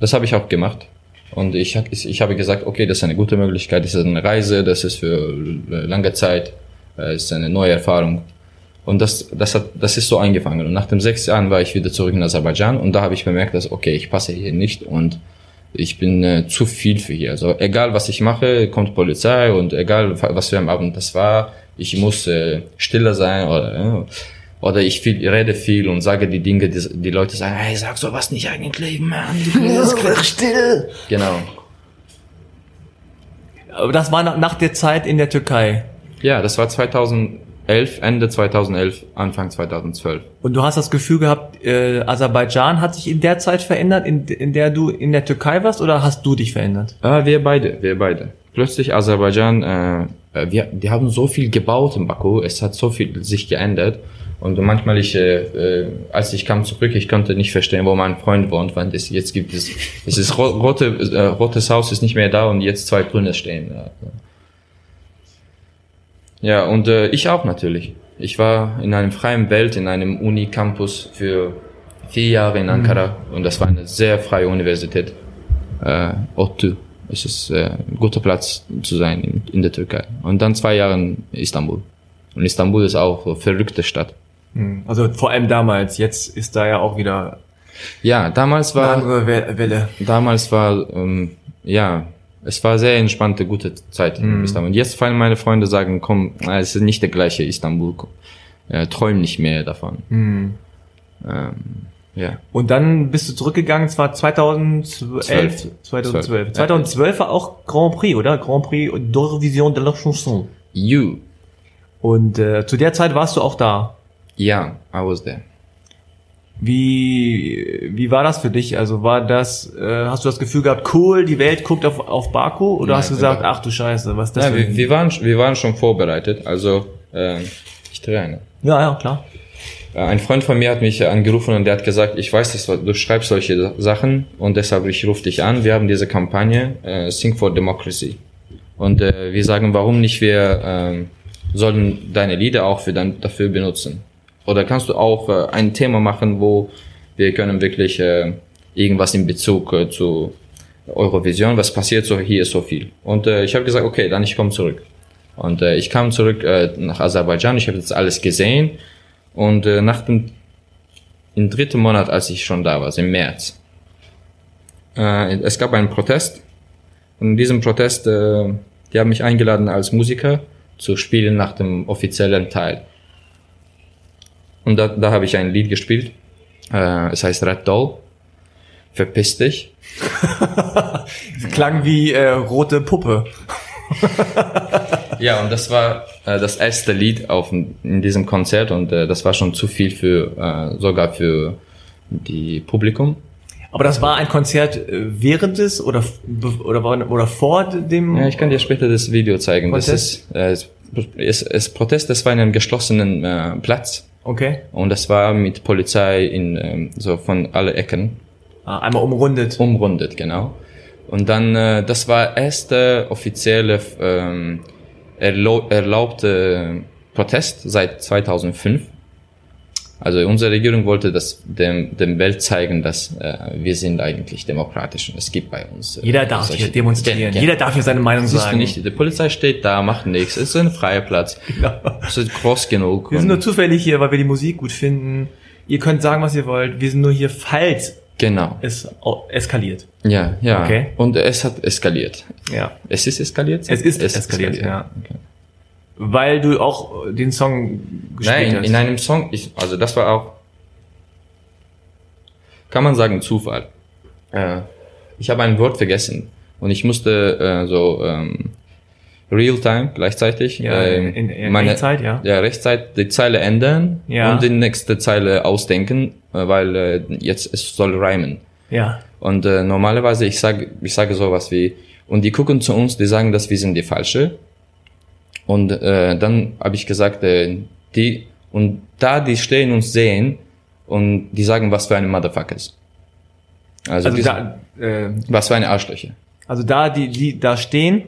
Das habe ich auch gemacht. Und ich, ich habe gesagt, okay, das ist eine gute Möglichkeit, das ist eine Reise, das ist für äh, lange Zeit, äh, ist eine neue Erfahrung. Und das, das, hat, das ist so eingefangen. Und nach den sechs Jahren war ich wieder zurück in Aserbaidschan und da habe ich bemerkt, dass, okay, ich passe hier nicht und ich bin äh, zu viel für hier. Also egal, was ich mache, kommt Polizei und egal, was für ein Abend das war, ich muss äh, stiller sein oder, äh, oder ich viel, rede viel und sage die Dinge, die, die Leute sagen, hey, sag sowas nicht eigentlich, Mann. du bist still. Genau. Aber das war nach, nach der Zeit in der Türkei. Ja, das war 2011, Ende 2011, Anfang 2012. Und du hast das Gefühl gehabt, äh, Aserbaidschan hat sich in der Zeit verändert, in, in der du in der Türkei warst, oder hast du dich verändert? Ah, wir beide, wir beide. Plötzlich Aserbaidschan, äh, äh, wir, die haben so viel gebaut in Baku, es hat so viel sich geändert. Und manchmal ich, äh, äh, als ich kam zurück, ich konnte nicht verstehen, wo mein Freund wohnt, weil es jetzt gibt es, es ist ro rote, äh, rotes Haus ist nicht mehr da und jetzt zwei grüne stehen. Ja, ja und äh, ich auch natürlich. Ich war in einem freien Welt, in einem Uni-Campus für vier Jahre in Ankara und das war eine sehr freie Universität. Äh, ODTÜ. Es ist äh, ein guter Platz zu sein in, in der Türkei. Und dann zwei Jahre in Istanbul. Und Istanbul ist auch eine verrückte Stadt. Hm. Also vor allem damals. Jetzt ist da ja auch wieder Ja, damals eine war, andere We- Welle. damals war, ähm, ja, es war sehr entspannte, gute Zeit in Istanbul. Und jetzt fallen meine Freunde sagen, komm, es ist nicht der gleiche Istanbul. Äh, träum nicht mehr davon. Hm. Ähm, ja. Und dann bist du zurückgegangen, es war 2011, Zwölf. 2012. Zwölf. 2012 war auch Grand Prix, oder? Grand Prix d'Eurovision de la Chanson. You. Und äh, zu der Zeit warst du auch da. Ja, I was there. Wie, wie war das für dich? Also war das, äh, hast du das Gefühl gehabt, cool, die Welt guckt auf, auf Baku? Oder Nein, hast du gesagt, ach du Scheiße, was ist das für wir, wir, waren, wir waren schon vorbereitet. Also, äh, ich trenne. Ja, ja, klar. Äh, Ein Freund von mir hat mich angerufen und der hat gesagt, ich weiß, dass du schreibst solche Sachen und deshalb ich rufe dich an. Wir haben diese Kampagne äh, Sing for Democracy und äh, wir sagen, warum nicht wir ähm, sollen deine Lieder auch für dann dafür benutzen? Oder kannst du auch äh, ein Thema machen, wo wir können wirklich äh, irgendwas in Bezug äh, zu Eurovision, was passiert so hier ist so viel. Und äh, ich habe gesagt, okay, dann ich komme zurück. Und äh, ich kam zurück äh, nach Aserbaidschan, ich habe das alles gesehen und äh, nach dem im dritten Monat, als ich schon da war, also im März, äh, es gab einen Protest und in diesem Protest, äh, die haben mich eingeladen als Musiker zu spielen nach dem offiziellen Teil. Und da, da habe ich ein Lied gespielt. Äh, es heißt Red Doll. Verpiss dich. Klang wie äh, rote Puppe. Ja, und das war äh, das erste Lied auf in diesem Konzert und äh, das war schon zu viel für äh, sogar für die Publikum. Aber das war ein Konzert äh, während des oder oder oder vor dem Ja, ich kann dir später das Video zeigen. Das Protest? ist äh, es, es, es Protest. Das war in einem geschlossenen äh, Platz Okay. und das war mit Polizei in ähm, so von alle Ecken Ah, einmal umrundet. umrundet, genau. Und dann, äh, das war erste offizielle ähm, erlau erlaubte Protest seit 2005. Also unsere Regierung wollte das dem, dem Welt zeigen, dass äh, wir sind eigentlich demokratisch und es gibt bei uns. Äh, Jeder darf hier demonstrieren. Gen- Jeder darf hier seine Meinung Siehst sagen. du nicht, die Polizei steht da, macht nichts, es ist ein freier Platz. Es ist groß genug. Wir sind nur zufällig hier, weil wir die Musik gut finden. Ihr könnt sagen, was ihr wollt. Wir sind nur hier, falls genau. es eskaliert. Ja, ja. Okay. Und es hat eskaliert. Ja. Es ist eskaliert? Es ist eskaliert, ja. Okay. Weil du auch den Song gespielt Nein, hast. in einem Song, ich, also das war auch, kann man sagen, Zufall. Äh, ich habe ein Wort vergessen und ich musste äh, so ähm, Real-Time gleichzeitig Ja, ähm, in- in Echtzeit, ja. ja Rechtzeit die Zeile ändern Ja. und die nächste Zeile ausdenken, äh, weil äh, jetzt es soll reimen. ja. Und äh, normalerweise, ich sage ich sage sowas wie, und die gucken zu uns, die sagen, dass wir sind die Falsche. Und äh, dann habe ich gesagt, äh, die, und da die stehen und sehen, und die sagen, was für eine Motherfuckers. Also, Also diese, da, äh, was für eine Arschlöcher. also da, die, die da stehen,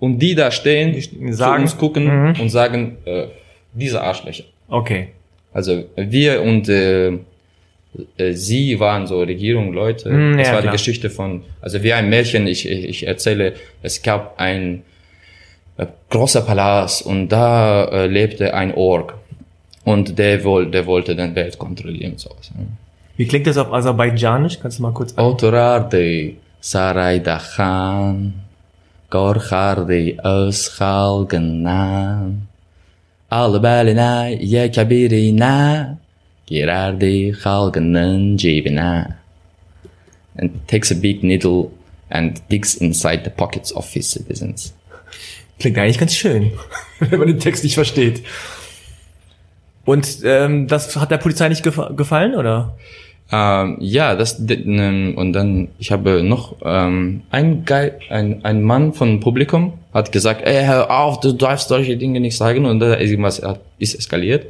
Und die da stehen, Die sagen- zu uns gucken Mhm. und sagen, äh, diese Arschlöcher. okay. Also wir und äh, äh, sie waren so Regierung, Leute. Mm, das ja, war klar. die Geschichte von, also wie ein Märchen, ich, ich, ich erzähle, es gab ein großer Palast und da äh, lebte ein Ork. Und der, wohl, der wollte den Welt kontrollieren und sowas. Ja. Wie klingt das auf Aserbaidschanisch? Kannst du mal kurz Autorarde, Sarayda Khan, Gorkharde, Özkhalganan, Albalina, Yekabirina, Girardi Khalganan Jibina. And takes a big needle and digs inside the pockets of his citizens. Klingt eigentlich ganz schön, wenn man den Text nicht versteht. Und ähm, das hat der Polizei nicht gefa gefallen, oder? Ähm, ja, das ähm, und dann ich habe noch ähm, ein Guy, ein ein Mann vom Publikum hat gesagt, ey, hör auf, du darfst solche Dinge nicht sagen und da ist irgendwas ist eskaliert.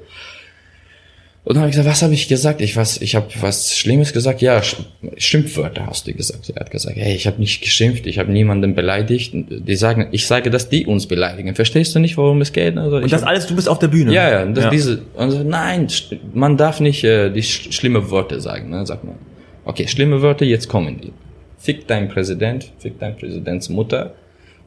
Und dann habe ich gesagt, was habe ich gesagt? Ich was, ich habe was Schlimmes gesagt. Ja, Sch Schimpfwörter hast du gesagt. Er hat gesagt, hey, ich habe nicht geschimpft, ich habe niemanden beleidigt. Die sagen, ich sage, dass die uns beleidigen. Verstehst du nicht, worum es geht? Also Und das hab- alles, du bist auf der Bühne. ja, ja, das, Ja. diese, und so, nein, man darf nicht äh, die sch schlimme Worte sagen, ne, sagt man. Okay, schlimme Wörter, jetzt kommen die. Fick dein Präsident, fick dein Präsidentsmutter.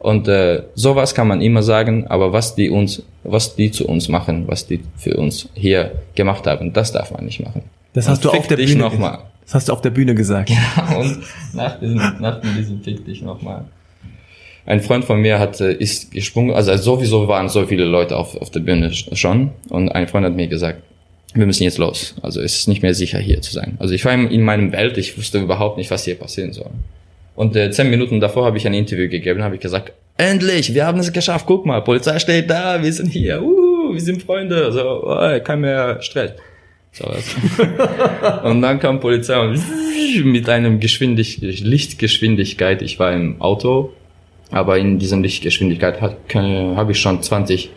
Und äh, sowas kann man immer sagen, aber was die uns, was die zu uns machen, was die für uns hier gemacht haben, das darf man nicht machen. Das Und hast du fick auf der Bühne nochmal. Das hast du auf der Bühne gesagt. Und nach diesem, nach diesem Fick dich nochmal. Ein Freund von mir hat, äh, ist gesprungen, also sowieso waren so viele Leute auf, auf der Bühne sch- schon. Und ein Freund hat mir gesagt, wir müssen jetzt los. Also es ist nicht mehr sicher hier zu sein. Also ich war in in meinem Welt, ich wusste überhaupt nicht, was hier passieren soll. Und äh, zehn Minuten davor habe ich ein Interview gegeben, habe ich gesagt, endlich, wir haben es geschafft, guck mal, Polizei steht da, wir sind hier, uh, wir sind Freunde, so, oh, kein mehr Stress. So was. und dann kam Polizei und mit einem Geschwindig Lichtgeschwindigkeit, ich war im Auto, aber in diesem Lichtgeschwindigkeit habe ich schon 20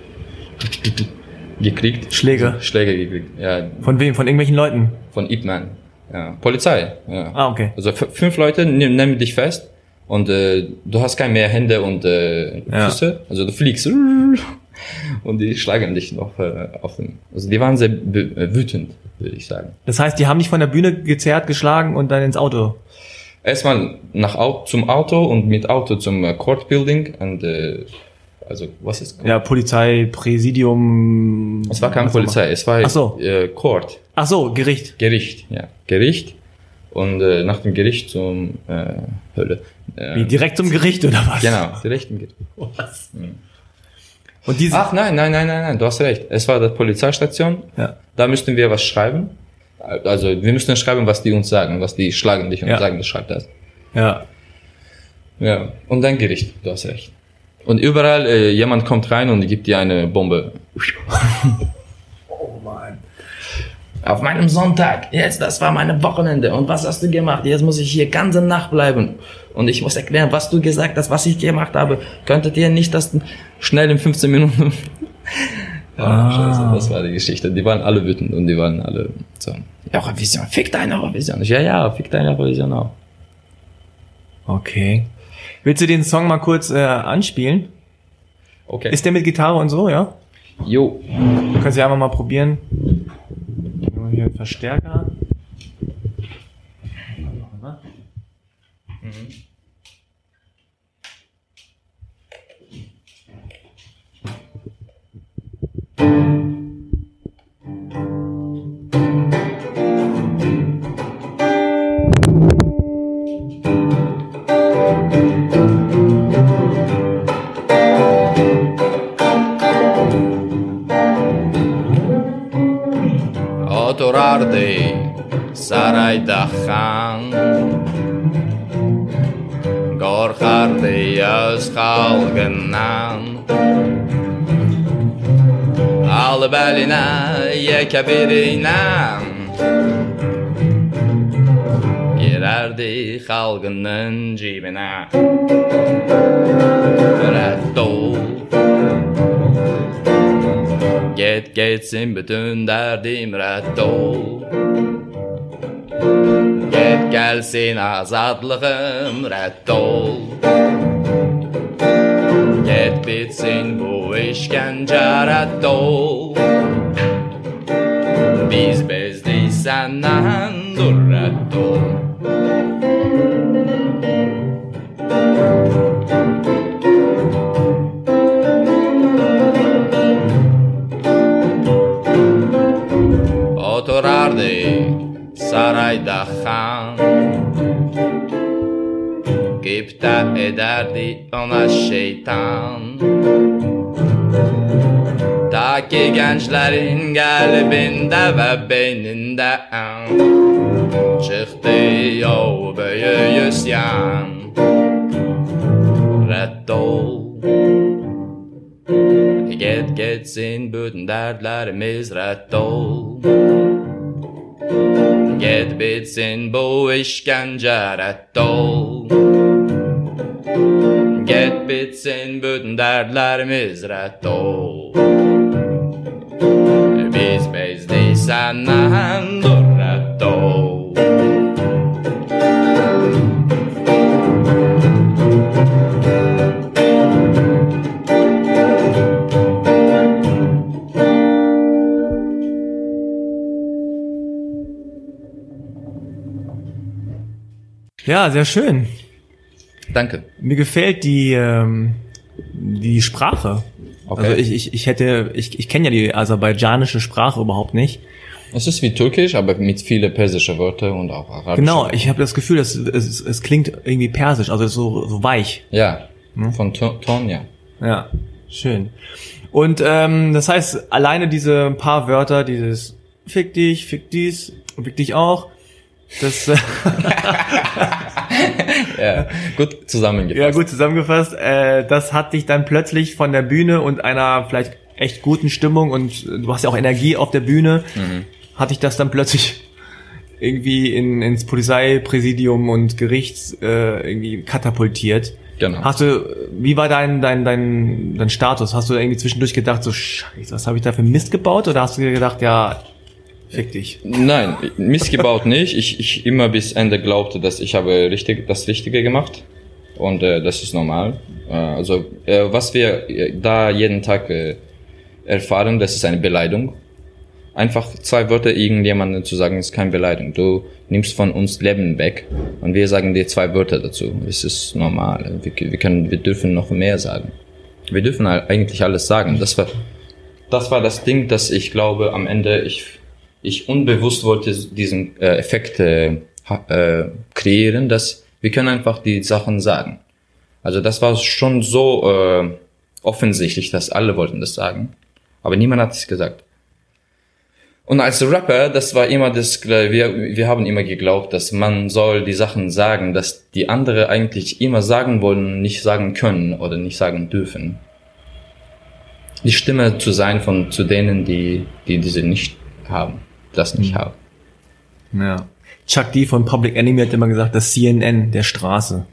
gekriegt. Schläge. Schläge gekriegt, ja, Von wem? Von irgendwelchen Leuten? von Ip Man. Ja, Polizei, ja. Ah, okay. Also fünf Leute nehm- nehmen dich fest und äh, du hast keine mehr Hände und äh, Ja. Füße, also du fliegst und die schlagen dich noch äh, auf den. Also die waren sehr äh, wütend, würde ich sagen. Das heißt, die haben dich von der Bühne gezerrt, geschlagen und dann ins Auto. Erstmal nach Au zum Auto und mit Auto zum äh, Court Building und äh, Also, was ist? Ja, Polizei, Präsidium. Es war keine. Polizei, es war Ach so. äh, Court. Ach so, Gericht. Gericht, ja. Gericht. Und äh, nach dem Gericht zum äh, Hölle. Äh, Wie, direkt zum Gericht oder was? Genau, direkt im Gericht. Was? Und diese, Ach nein, nein, nein, nein, nein, du hast recht. Es war die Polizeistation. ja. Da müssten wir was schreiben. Also wir müssten schreiben, was die uns sagen, was die schlagen dich und Ja. sagen, das schreibt das. ja. Ja. Und dann Gericht, du hast recht. Und überall, äh, jemand kommt rein und gibt dir eine Bombe. Oh Mann. Auf meinem Sonntag, jetzt, das war meine Wochenende. Und was hast du gemacht? Jetzt muss ich hier ganze Nacht bleiben. Und ich muss erklären, was du gesagt hast, was ich gemacht habe. Könntet ihr nicht das schnell in 15 Minuten... ja, Ah. scheiße, das war die Geschichte. Die waren alle wütend und die waren alle so... Eurovision, fick deine Eurovision. Ich, ja, ja, fick deine Eurovision auch. Okay. Willst du den Song mal kurz äh, anspielen? Okay. Ist der mit Gitarre und so, ja? jo. Du kannst ja einfach mal probieren. Nur Hier Verstärker. Otorardi جلالنا ya kebirina Girerdi halkının cibine. Reddol Get geçsin bütün derdim reddol Get gelsin azadlığım reddol Get bitsin bu o işkenceratto Biz bezdiysen nahan durratto Oturardı sarayda han. Gıpta ederdi ona şeytan. Dünyadaki gençlerin kalbinde ve beyninde Çıktı yol büyü isyan Reddol Get gitsin bütün dertlerimiz reddol Get bitsin bu işkence reddol Get bitsin bütün dertlerimiz reddol senden dur redd ol Ja, sehr schön. Danke. Mir gefällt die, ähm, die Sprache. Okay. Also ich, ich, ich hätte, ich, ich kenne ja die aserbaidschanische Sprache überhaupt nicht. Es ist wie Türkisch, aber mit viele persische Wörter und auch arabische. Genau, ich habe das Gefühl, dass es, es klingt irgendwie persisch, also so, so weich. Ja, von Ton, ja. Ja, schön. Und ähm, das heißt, alleine diese paar Wörter, dieses Fick dich, fick dies, und fick dich auch, das ja. Gut zusammengefasst. ja gut zusammengefasst, äh, das hat dich dann plötzlich von der Bühne und einer vielleicht echt guten Stimmung und du hast ja auch Energie auf der Bühne, hat dich das dann plötzlich irgendwie in, ins Polizeipräsidium und Gerichts äh, irgendwie katapultiert. Genau. Hast du, wie war dein, dein, dein, dein Status? Hast du irgendwie zwischendurch gedacht, so scheiße, was habe ich da für Mist gebaut? Oder hast du dir gedacht, ja, fick dich? Nein, missgebaut nicht. Ich, ich immer bis Ende glaubte, dass ich habe richtig, das Richtige gemacht. Und äh, das ist normal. Äh, also äh, was wir äh, da jeden Tag äh, erfahren, das ist eine Beleidigung. Einfach zwei Wörter irgendjemandem zu sagen, ist keine Beleidigung. Du nimmst von uns Leben weg und wir sagen dir zwei Wörter dazu. Es ist normal. Wir, wir können, wir dürfen noch mehr sagen. Wir dürfen eigentlich alles sagen. Das war, das war das Ding, dass ich glaube, am Ende ich, ich unbewusst wollte diesen äh, Effekt äh, äh, kreieren, dass wir können einfach die Sachen sagen. Also das war schon so äh, offensichtlich, dass alle wollten das sagen, aber niemand hat es gesagt. Und als Rapper, das war immer das, wir, wir haben immer geglaubt, dass man soll die Sachen sagen, dass die andere eigentlich immer sagen wollen, nicht sagen können oder nicht sagen dürfen. Die Stimme zu sein von zu denen, die, die diese nicht haben, das nicht haben. Ja. Chuck D von Public Enemy hat immer gesagt, das CNN der Straße.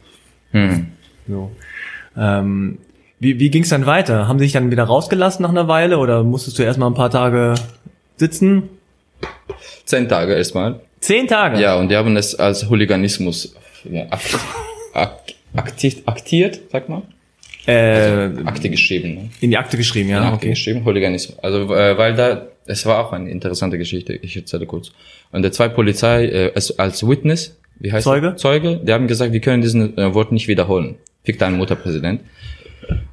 Hm. So. Ähm, wie wie ging's dann weiter? Haben sie dich dann wieder rausgelassen nach einer Weile oder musstest du erstmal ein paar Tage sitzen? Zehn Tage erstmal. Zehn Tage? Ja, und die haben es als Hooliganismus ja, ak ak aktiert, aktiert, sagt man? Äh, Akte geschrieben. Ne? in die Akte geschrieben, ja. Ja, okay. geschrieben, Hooliganismus. Also, äh, weil da, es war auch eine interessante Geschichte, ich erzähle kurz. Und der zwei Polizei, äh, als, als Witness, wie heißt Zeuge? Der? Zeuge, die haben gesagt, wir können diesen äh, Wort nicht wiederholen. Fick deinen Mutterpräsident.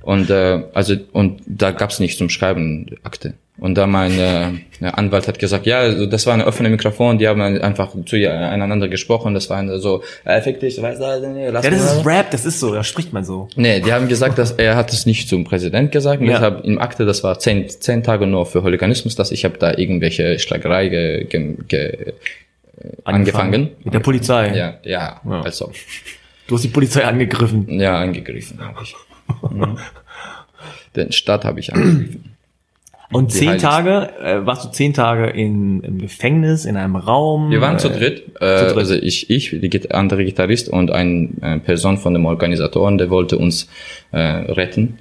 Und äh, also und da gab's nicht zum Schreiben Akte. Und da mein äh, Anwalt hat gesagt, ja, also das war eine offene Mikrofon, die haben einfach zu einander gesprochen, das war eine so, äh, fick dich, weißt du, nee, lass Ja, das ist Rap, das ist so, da spricht man so. Nee, die haben gesagt, dass er hat es nicht zum Präsident gesagt. Ja. Deshalb im Akte, das war zehn, zehn Tage nur für Hooliganismus, dass ich habe da irgendwelche Schlägerei ge, ge, ge, angefangen. Mit der Polizei. Ja, ja, Ja. also Du hast die Polizei angegriffen. ja angegriffen habe ich. Mhm. Den Staat habe ich angegriffen. Und Die zehn. Tage, äh, warst du zehn Tage in, im Gefängnis, in einem Raum? Wir waren äh, zu dritt, äh, dritt. also ich, ich, die andere Gitarrist und eine äh, Person von dem Organisatoren, der wollte uns äh, retten,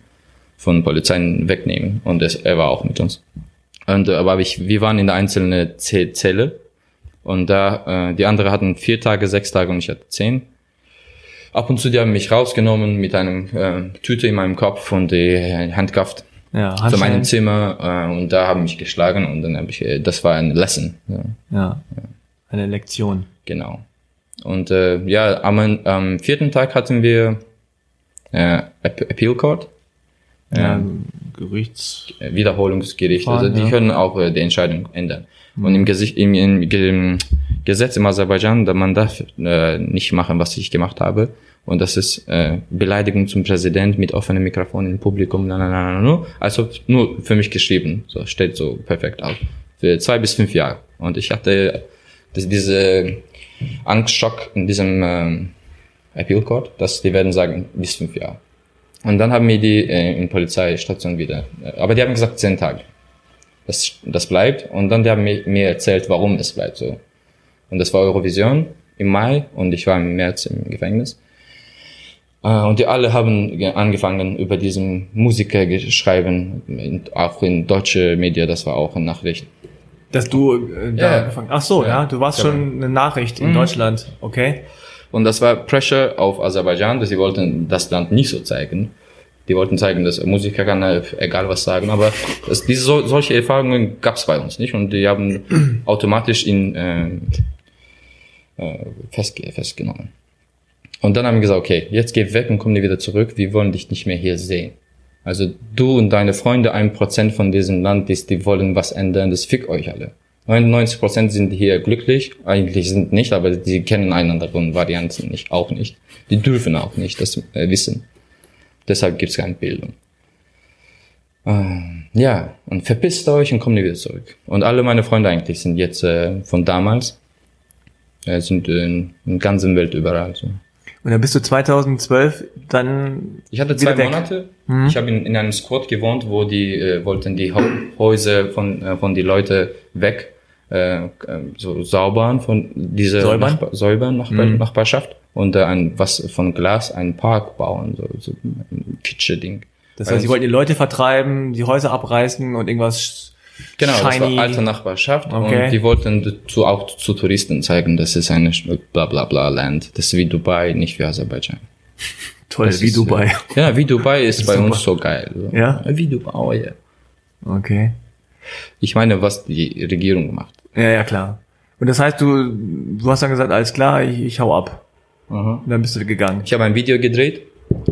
von Polizei wegnehmen und es, er war auch mit uns. Und äh, aber ich, wir waren in der einzelnen Z Zelle und da äh, die andere hatten vier Tage, sechs Tage und ich hatte zehn. Ab und zu die haben mich rausgenommen mit einem äh, Tüte in meinem Kopf und die handcuffed Ja, zu meinem. Zimmer äh, und da haben mich geschlagen und dann habe ich, äh, das war ein Lesson. Ja. Ja. Eine Lektion. Genau. Und äh, ja, am, am vierten Tag hatten wir äh, App- Appeal Court, Ja, Gerichts. äh, Wiederholungsgericht. Fahren, Also die ja. können auch äh, die Entscheidung ändern. Und im, Gesicht, im, im, im Gesetz im Aserbaidschan, da man darf äh, nicht machen, was ich gemacht habe. Und das ist äh, Beleidigung zum Präsident mit offenem Mikrofon im Publikum. Na, na, na, na. Also nur für mich geschrieben. So steht so perfekt aus. Für zwei bis fünf Jahre. Und ich hatte das, diese Angstschock in diesem ähm, Appeal Court, dass die werden sagen bis fünf Jahre. Und dann haben wir die äh, in Polizeistation wieder. äh, Aber die haben gesagt zehn Tage. Das, das bleibt. Und dann die haben mir, mir erzählt, warum es bleibt so. Und das war Eurovision im Mai und ich war im März im Gefängnis. Äh, Und die alle haben ge- angefangen über diesen Musiker ge- schreiben, in, auch in deutsche Media, das war auch eine Nachricht. Dass du äh, da Ja. angefangen. Ach so, ja, Ja. du warst Genau. schon eine Nachricht in Mhm. Deutschland, okay? Und das war Pressure auf Aserbaidschan, dass sie wollten das Land nicht so zeigen. Die wollten zeigen, dass Musiker kann äh, egal was sagen, aber das, diese so, solche Erfahrungen gab es bei uns nicht und die haben automatisch ihn äh, äh, festge festgenommen. Und dann haben wir gesagt, okay, jetzt geh weg und komm nie wieder zurück, wir wollen dich nicht mehr hier sehen. Also du und deine Freunde, ein Prozent von diesem Land, die, die wollen was ändern, das fick euch alle. 99 Prozent sind hier glücklich, eigentlich sind nicht, aber die kennen einander und Varianten nicht, auch nicht. Die dürfen auch nicht das äh, wissen. Deshalb gibt's keine Bildung. Ähm, ja, und verpisst euch und kommt nie wieder zurück. Und alle meine Freunde eigentlich sind jetzt äh, von damals, äh, sind in, in der ganzen Welt überall. So. Und dann bist du 2012 dann Ich hatte zwei weg. Monate. Ich habe in, in einem Squad gewohnt, wo die äh, wollten die Häuser von äh, von die Leute weg äh, äh, so saubern von dieser Säubern? Nachbar, säubern Nachbar, Nachbarschaft und äh, ein was von Glas einen Park bauen so, so ein kitsche Ding. Das heißt, sie wollten die Leute vertreiben, die Häuser abreißen und irgendwas Genau, das shiny. war alte Nachbarschaft Okay. und die wollten dazu auch zu Touristen zeigen, das ist eine bla bla bla Land. Das ist wie Dubai, nicht wie Aserbaidschan. Toll, Das wie ist, Dubai. Äh, ja, wie Dubai ist, bei super. uns so geil. So. Ja? Wie Dubai, oh, ja. Okay. Ich meine, was die Regierung macht. Ja, ja, klar. Und das heißt, du, du hast dann gesagt, alles klar, ich, ich hau ab. Und dann bist du gegangen. Ich habe ein Video gedreht,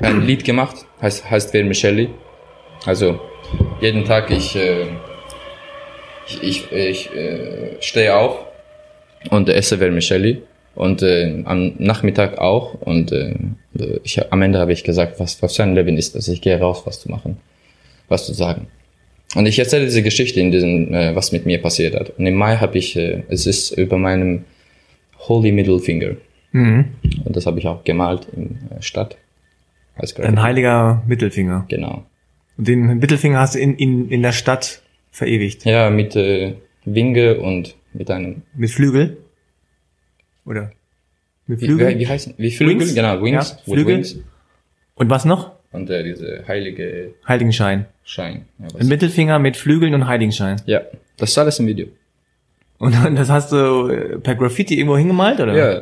ein Lied gemacht, heißt, heißt Wer Micheli. Also jeden Tag ich äh, ich, ich, ich äh, stehe auf und esse Vermicelli und äh, am Nachmittag auch und äh, ich, am Ende habe ich gesagt, was, was für ein Leben ist das? Ich gehe raus, was zu machen, was zu sagen. Und ich erzähle diese Geschichte in diesem, äh, was mit mir passiert hat. Und im Mai habe ich, äh, es ist über meinem Holy Middle Finger. Mhm. Und das habe ich auch gemalt in der Stadt. Als Ein Graffiti. heiliger Mittelfinger. Genau. Und den Mittelfinger hast du in, in, in der Stadt verewigt. Ja, mit äh, Winge und mit einem, Mit Flügel? Oder? Mit wie, Flügel? wie, wie heißen, wie Flügel? Wings? Genau, Wings. Ja, Flügel. Wings. Und was noch? Und äh, diese heilige Heiligenschein. Schein. Ja, Ein Mittelfinger mit Flügeln und Heiligenschein. ja, das ist alles im Video. Und dann, das hast du äh, per Graffiti irgendwo hingemalt, oder? Ja,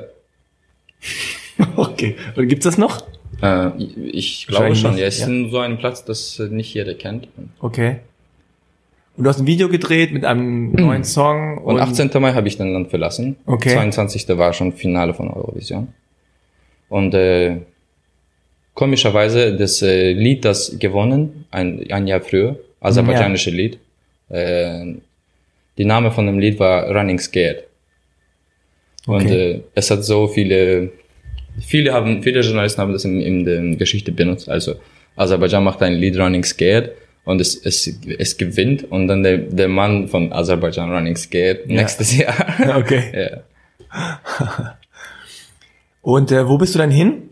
Okay. Und gibt's das noch? äh, ich glaube schon. Ja, es ist ja. so ein Platz, das äh, nicht jeder kennt. Okay. Und du hast ein Video gedreht mit einem neuen Song. Und 18. Mai habe ich dann Land verlassen. Okay. 22. war schon Finale von Eurovision. Und äh, komischerweise das äh, Lied, das gewonnen, ein, ein Jahr früher, aserbaidschanische Lied. Äh, die Name von dem Lied war Running Scared. Und Okay. äh, es hat so viele, viele haben, viele Journalisten haben das in, in der Geschichte benutzt. Also Aserbaidschan macht ein Lied Running Scared und es, es, es gewinnt und dann der, der Mann von Aserbaidschan Running Scared Ja. nächstes Jahr. Okay. ja. Und äh, wo bist du dann hin?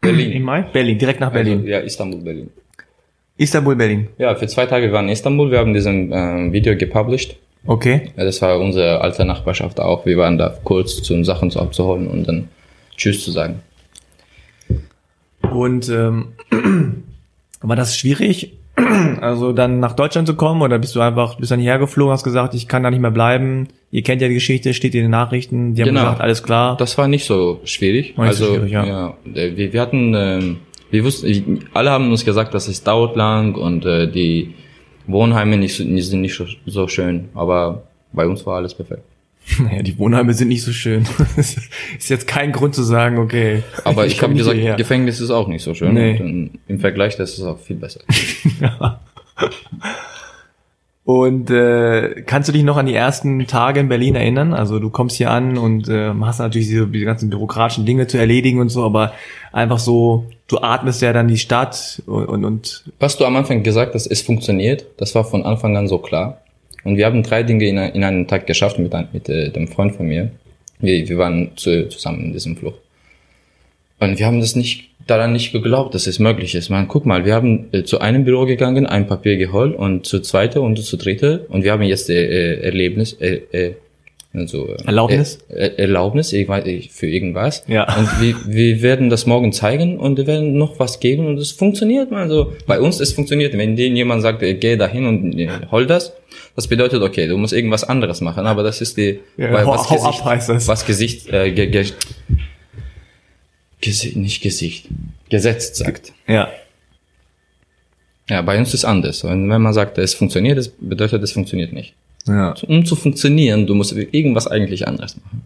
Berlin. Im Mai? Berlin, direkt nach Berlin. Also, ja, Istanbul, Berlin. Istanbul, Berlin. Ja, für zwei Tage waren in Istanbul. Wir haben diesen ähm, Video gepublished. Okay. Ja, das war unsere alte Nachbarschaft auch. Wir waren da kurz, zum Sachen zu abzuholen und dann Tschüss zu sagen. Und ähm, war das schwierig, also dann nach Deutschland zu kommen oder bist du einfach bist dann hierher geflogen, hast gesagt, ich kann da nicht mehr bleiben. Ihr kennt ja die Geschichte, steht in den Nachrichten. Die haben Genau. gesagt, alles klar. Das war nicht so schwierig. War nicht so also schwierig, ja. äh, wir, wir hatten, ähm, wir wussten, alle haben uns gesagt, dass es dauert lang und äh, die Wohnheime nicht, so- die sind nicht so, so schön. Aber bei uns war alles perfekt. Naja, die Wohnheime sind nicht so schön. Das ist jetzt kein Grund zu sagen, okay. Aber ich, komm habe gesagt, hierher. Gefängnis ist auch nicht so schön. Nee. Und, Im Vergleich, das ist auch viel besser. Und äh, kannst du dich noch an die ersten Tage in Berlin erinnern? Also du kommst hier an und äh, hast natürlich diese, diese ganzen bürokratischen Dinge zu erledigen und so, aber einfach so, du atmest ja dann die Stadt und, und, und Was du am Anfang gesagt hast, es funktioniert, das war von Anfang an so klar. Und wir haben drei Dinge in, in einem Tag geschafft mit, ein- mit äh, dem Freund von mir. Wir, wir waren zu, zusammen in diesem Flug. Und wir haben das nicht, daran nicht geglaubt, dass es möglich ist. Man, guck mal, wir haben äh, zu einem Büro gegangen, ein Papier geholt und zu zweite und zu dritte und wir haben jetzt äh, äh, Erlebnis, äh, äh, also, äh, Erlaubnis? Äh, Erlaubnis, ich weiß, ich, für irgendwas. Ja. Und wir, wir werden das morgen zeigen und wir werden noch was geben und es funktioniert. Also bei uns es funktioniert. Wenn denen jemand sagt, äh, geh dahin und äh, hol das, das bedeutet, okay, du musst irgendwas anderes machen. Aber das ist die, Ja, weil was hau Gesicht, ab heißt das. was Gesicht, äh, ge, ge, Gesi nicht Gesicht, Gesetz sagt. ja. Ja, bei uns ist anders. Und wenn man sagt, es funktioniert, das bedeutet, es funktioniert nicht. Ja. Um zu funktionieren, du musst irgendwas eigentlich anderes machen.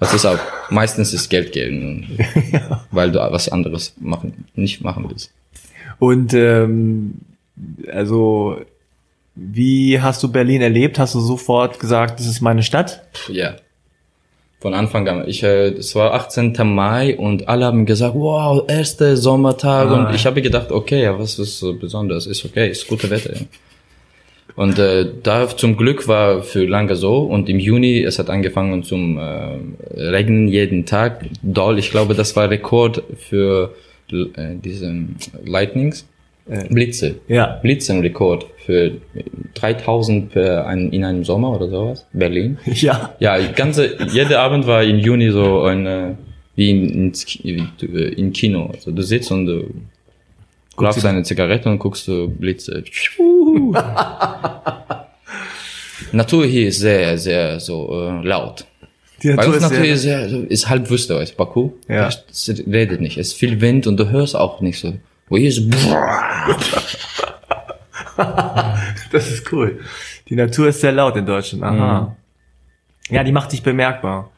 Das ist auch, meistens ist Geld geben, weil du was anderes machen, nicht machen willst. Und ähm, also wie hast du Berlin erlebt? Hast du sofort gesagt, das ist meine Stadt? Ja. Von Anfang an. Ich, äh, es war 18. Mai und alle haben gesagt, wow, erster Sommertag. Ah, und ja. ich habe gedacht, okay, ja, was ist so besonders? Ist okay, ist gute Wetter. Und äh, da zum Glück war für lange so. Und im Juni, es hat angefangen zum äh, Regnen jeden Tag. Doll, ich glaube, das war Rekord für äh, diese Lightnings. Äh, Blitze. Ja. Blitzenrekord für 3000 per ein, in einem Sommer oder sowas. Berlin. Ja. Ja, ganze, jeder Abend war im Juni so ein, äh, wie in, wie, in Kino. Also du sitzt und du rauchst eine Zigarette und guckst du Blitze. Natur hier ist sehr, sehr so äh, laut. Die Bei Natur uns ist Natur sehr, ist, sehr, ist halb Wüste, weißt du, Baku. Ja. Es redet nicht. Es ist viel Wind und du hörst auch nicht so. Wo hier ist das ist cool. Die Natur ist sehr laut in Deutschland. Aha. Mhm. Ja, die macht sich bemerkbar.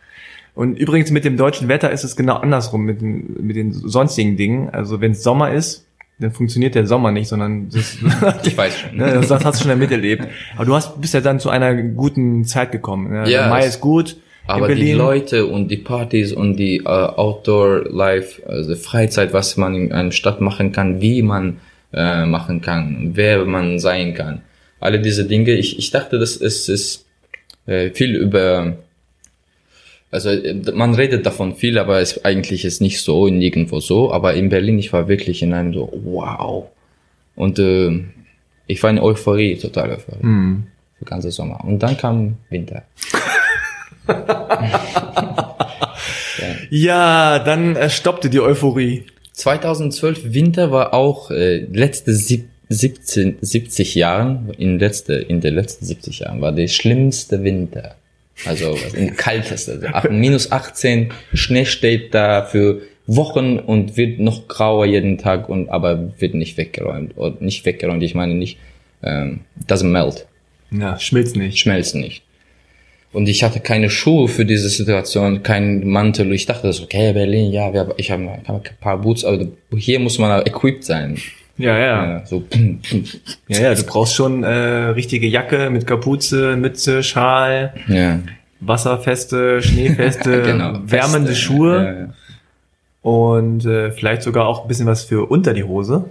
Und übrigens mit dem deutschen Wetter ist es genau andersrum mit den, mit den sonstigen Dingen. Also wenn es Sommer ist, dann funktioniert der Sommer nicht, sondern das, Ich weiß schon. ne, das, das hast du schon miterlebt. Aber du hast bist ja dann zu einer guten Zeit gekommen. Ne? Ja, Mai ist gut. Aber die. Leute und die Partys und die äh, Outdoor-Life, also Freizeit, was man in einer Stadt machen kann, wie man äh, machen kann, wer man sein kann. Alle diese Dinge. Ich, ich dachte, das ist, ist äh, viel über, also äh, man redet davon viel, aber es eigentlich ist nicht so, nirgendwo so. Aber in Berlin, ich war wirklich in einem so, wow. Und äh, ich war in Euphorie, total Euphorie. Hm. Für ganze Sommer. Und dann kam Winter. Ja, dann äh, stoppte die Euphorie. 2012 Winter war auch äh, letzte sieb 17, 70 Jahren, in letzte, in den letzten 70 Jahren war der schlimmste Winter. Also ein kalteste. Also minus 18, Schnee steht da für Wochen und wird noch grauer jeden Tag und aber wird nicht weggeräumt. Oder nicht weggeräumt, ich meine nicht, ähm, doesn't melt, Ja, schmilzt nicht. schmelzt nicht. Und ich hatte keine Schuhe für diese Situation, keinen Mantel. Ich dachte so, okay, Berlin, ja, wir, ich habe hab ein paar Boots, aber hier muss man equipped sein. Ja, ja. Ja, so, Ja, ja, du brauchst schon äh, richtige Jacke mit Kapuze, Mütze, Schal, ja. wasserfeste, schneefeste, genau. wärmende Feste, Schuhe Ja, ja. und äh, vielleicht sogar auch ein bisschen was für unter die Hose.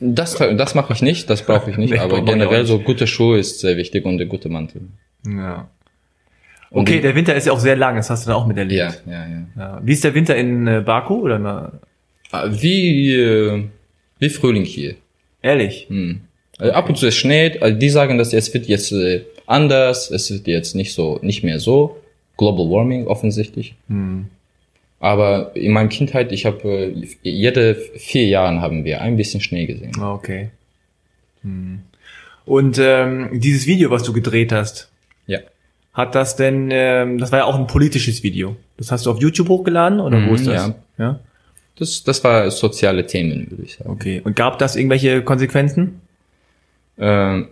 Das, das mache ich nicht, das brauche ich nicht, Nee, aber generell so gute Schuhe ist sehr wichtig und ein guter Mantel. Ja. Und Okay, der Winter ist ja auch sehr lang, das hast du dann auch miterlebt. Ja, ja, ja. Ja. Wie ist der Winter in äh, Baku oder Ah, Wie, äh, wie Frühling hier. ehrlich? Hm. Also ab und zu es schneit, also die sagen, dass es wird jetzt äh, anders, es wird jetzt nicht so, nicht mehr so. Global Warming offensichtlich. Hm. Aber in meiner Kindheit, ich habe äh, jede vier Jahren haben wir ein bisschen Schnee gesehen. Ah, Okay. Hm. Und ähm, dieses Video, was du gedreht hast, Ja. hat das denn, ähm, das war ja auch ein politisches Video. Das hast du auf YouTube hochgeladen oder wo Mhm, ist das? ja. ja. Das, das war soziale Themen, würde ich sagen. Okay. Und gab das irgendwelche Konsequenzen? Ähm,